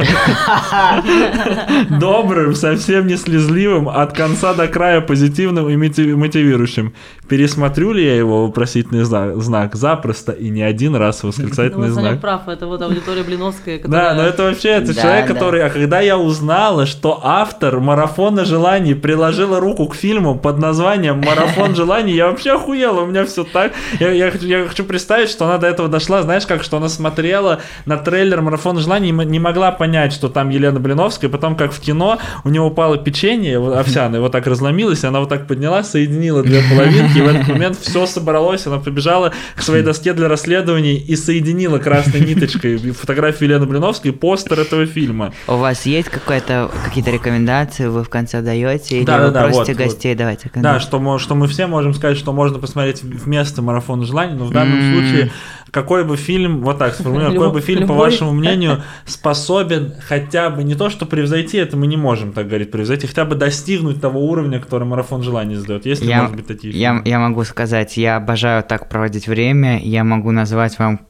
Добрым, совсем не слезливым, от конца до края позитивным и мотив- мотивирующим. Пересмотрю ли я его вопросительный зна- знак? Запросто и не один раз Ну, восклицательный Санек знак. прав, это вот аудитория Блиновская, Да, которая... но это вообще это Да, человек, да. который, а когда я узнала, что автор марафона желаний приложила руку к фильму под названием Марафон желаний, я вообще охуела, у меня все так. Я, я хочу, я хочу представить, что она до этого дошла, знаешь, как, что она смотрела на трейлер Марафона желаний и не могла понять, что там Елена Блиновская, потом как в кино у нее упало печенье вот, овсяное, вот так разломилось, и она вот так подняла, соединила две половинки, и в этот момент все собралось, она побежала к своей доске для расследований и соединила красной ниточкой фотографию Елены Блиновской и постер этого фильма. У вас есть какая-то какие-то рекомендации, вы в конце даете, или Да, да, да, просите вот, вот. гостей, давайте. Да, что, мо- что мы все можем сказать, что можно посмотреть вместо марафона желаний, но в данном М. случае какой бы фильм, вот так сформулирую, какой бы Любой- фильм, по вашему мнению, способен хотя бы не то, что превзойти, это мы не можем так говорить, превзойти, хотя бы достигнуть того уровня, который марафон желаний задает. Есть ли, я, может быть, такие я, фильмы? я могу сказать, я обожаю так проводить время, я могу назвать вам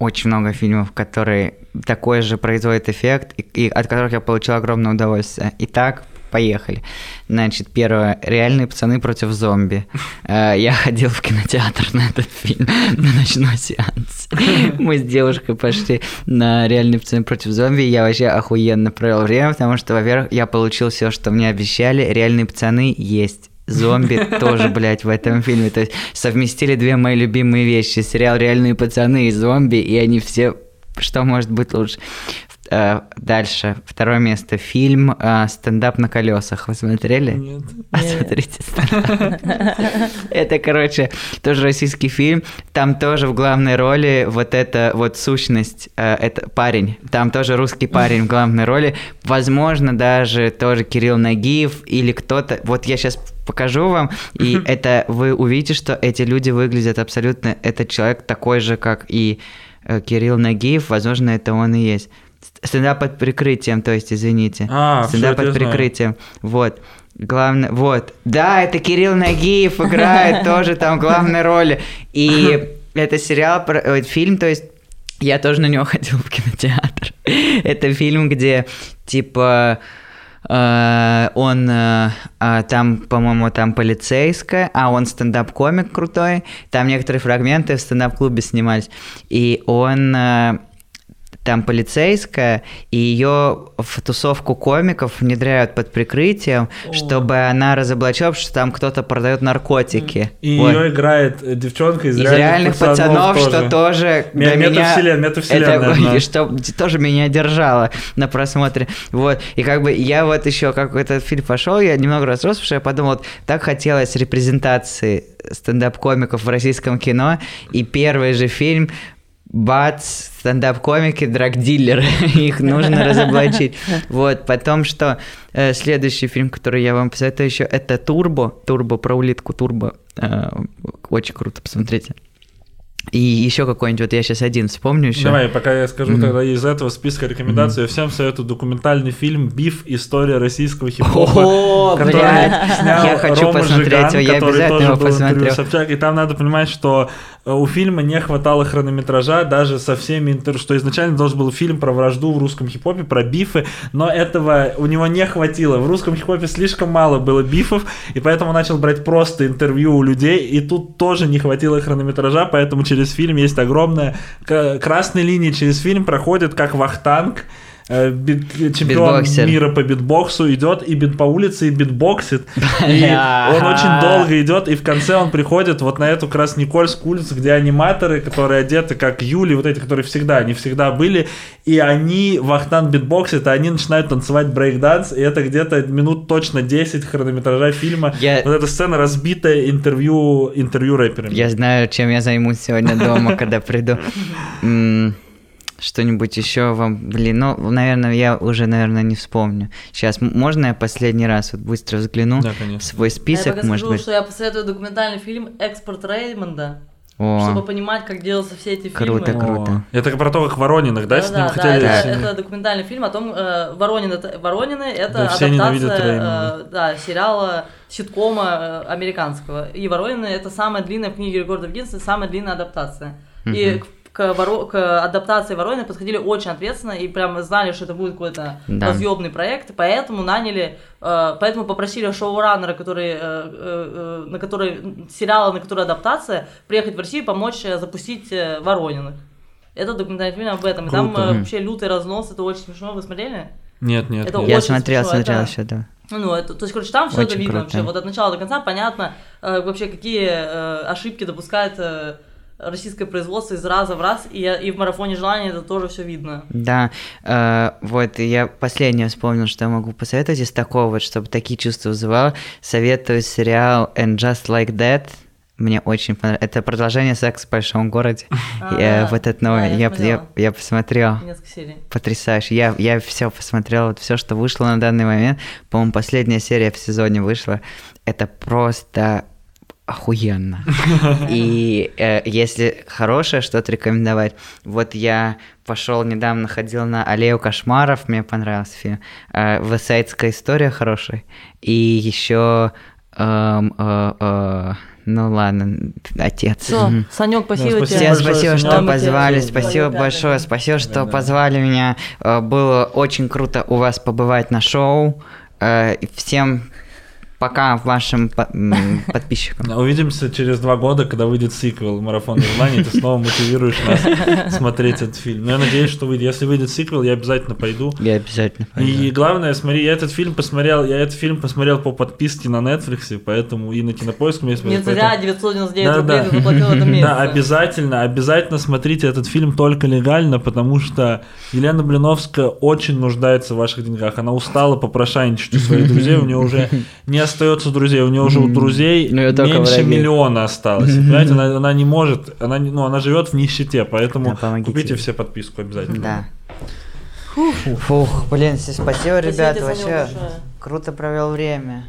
очень много фильмов, которые такой же производят эффект, и, и от которых я получил огромное удовольствие. Итак, поехали. Значит, первое. «Реальные пацаны против зомби». Э, Я ходил в кинотеатр на этот фильм, на ночной сеанс. Мы с девушкой пошли на «Реальные пацаны против зомби», я вообще охуенно провел время, потому что, во-первых, я получил все, что мне обещали. «Реальные пацаны» есть. Зомби тоже, блядь, в этом фильме. То есть совместили две мои любимые вещи. Сериал «Реальные пацаны» и «Зомби», и они все... Что может быть лучше? Э, Дальше. Второе место. Фильм э, «Стендап на колесах». Вы смотрели? Нет. Посмотрите. Это, короче, тоже российский фильм. Там тоже в главной роли вот эта вот сущность, э, это парень. Там тоже русский парень в главной роли. Возможно, даже тоже Кирилл Нагиев или кто-то. Вот я сейчас покажу вам, и это вы увидите, что эти люди выглядят абсолютно... Этот человек такой же, как и Кирилл Нагиев. Возможно, это он и есть. Стендап под прикрытием, то есть, извините. А, Стендап под знаю. прикрытием. Вот. Главное, вот. Да, это Кирилл Нагиев играет тоже там главной роли. И это сериал, про- ой, фильм, то есть я тоже на него ходил в кинотеатр. Это фильм, где типа э, он э, а, там, по-моему, там полицейская, а он стендап-комик крутой. Там некоторые фрагменты в стендап-клубе снимались. И он э, там полицейская, и ее в тусовку комиков внедряют под прикрытием, чтобы она разоблачила, что там кто-то продает наркотики. И Вот. ее играет э, девчонка из, Из реальных пацанов, что тоже Ме- для меня... метавселен- метавселенная это, что тоже меня держало на просмотре. Вот. И как бы я вот еще, как этот фильм пошел, я немного расстроился, потому что я подумал, вот так хотелось репрезентации стендап-комиков в российском кино, и первый же фильм Бац, стендап-комики, драг-дилеры, их нужно разоблачить. Вот, потом что, э, следующий фильм, который я вам посоветую еще, это Турбо, Турбо, про улитку Турбо, Э, очень круто, посмотрите. И еще какой-нибудь, вот я сейчас один вспомню еще. Давай, пока я скажу Мгм. тогда из этого списка рекомендаций, я всем советую документальный фильм «Биф. История российского хип-хопа». О, который блядь, снял я хочу Рома посмотреть Жиган, его, я который тоже его был посмотрю. Собчак. И там надо понимать, что э, у фильма не хватало хронометража даже со всеми интервью, что изначально должен был фильм про вражду в русском хип-хопе, про бифы, но этого у него не хватило. В русском хип-хопе слишком мало было бифов, и поэтому начал брать просто интервью у людей, и тут тоже не хватило хронометража, поэтому через фильм есть огромная красная линия через фильм проходит как Вахтанг, бит- чемпион Битбоксер. мира по битбоксу идет и бит по улице и битбоксит. И он очень долго идет, и в конце он приходит вот на эту Никольскую улицу, где аниматоры, которые одеты как Юли, вот эти, которые всегда, они всегда были, и они вахтан битбоксят, и они начинают танцевать брейкданс, и это где-то минут точно 10 хронометража фильма. Я- Вот эта сцена разбитая интервью, интервью рэперами. Я знаю, чем я займусь сегодня дома, когда приду. Что-нибудь еще вам, блин, ну, наверное, я уже, наверное, не вспомню. Сейчас, можно я последний раз вот быстро взгляну Да, в свой я список, пока может скажу, быть? что я посоветую документальный фильм «Экспорт Реймонда», О, чтобы понимать, как делаются все эти Круто, фильмы. круто. О, Это про то, как Ворониных, да, с ним да, хотели... это, Так. это документальный фильм о том, э, Воронин это, Воронины это Да, адаптация э, да, сериала ситкома э, американского. И Воронины это самая длинная в книге рекордов Гиннесса, самая длинная адаптация. И к, Воро- к адаптации Воронины подходили очень ответственно и прям знали, что это будет какой-то Да. разъемный проект, поэтому наняли, э, поэтому попросили шоураннера, который, э, э, на который сериала, на который адаптация, приехать в Россию и помочь запустить Ворониных. Это документальный фильм об этом. И там Круто. э, вообще лютый разнос, это очень смешно. Вы смотрели? Нет, нет, Это нет. Я смотрел, смешно, смотрел это- еще, да. Ну, это, то есть, короче, там все это видно круто. вообще. Вот от начала до конца понятно э, вообще, какие э, ошибки допускает э, российское производство из раза в раз. И, я- и в марафоне желания это тоже все видно. Да, э, вот я последнее вспомнил, что я могу посоветовать из такого, вот, чтобы такие чувства вызывал. Советую сериал And Just Like That. Мне очень понравилось. Это продолжение «Секс в большом городе». А, Я вот это новое, Да, я я, я, я посмотрел. Несколько серий. Потрясающе. Я, я все посмотрел, вот все, что вышло на данный момент. По-моему, последняя серия в сезоне вышла. Это просто охуенно. И э, если хорошее что-то рекомендовать, вот я пошел недавно, ходил на Аллею кошмаров, мне понравился фильм. Э, Высайдская история хорошая. И еще... эм, э, э, ну ладно, отец. Все. Санек, спасибо спасибо тебе. Большое, спасибо, Санёк. что тебе позвали. Спасибо твою большое. Спасибо, что Да. позвали меня. Э, Было очень круто у вас побывать на шоу. Э, Всем пока вашим подписчикам. Увидимся через два года, когда выйдет сиквел «Марафон желаний», ты снова мотивируешь нас смотреть этот фильм. Но я надеюсь, что выйдет. Если выйдет сиквел, я обязательно пойду. Я обязательно И пойду. главное, смотри, я этот фильм посмотрел, я этот фильм посмотрел по подписке на Netflix, поэтому и на Кинопоиск мне Не зря 999 Да, рублей ты заплатил в этом месяце. Да, обязательно, обязательно смотрите этот фильм только легально, потому что Елена Блиновская очень нуждается в ваших деньгах. Она устала попрошайничать у своих друзей, у нее уже не остается друзей, у нее уже у друзей Ну, меньше миллиона осталось. Понимаете, она, она не может, она, не- ну, она живет в нищете, поэтому Да, купите все подписку обязательно. Да. Фух, блин, спасибо, ребята, вообще круто провел время.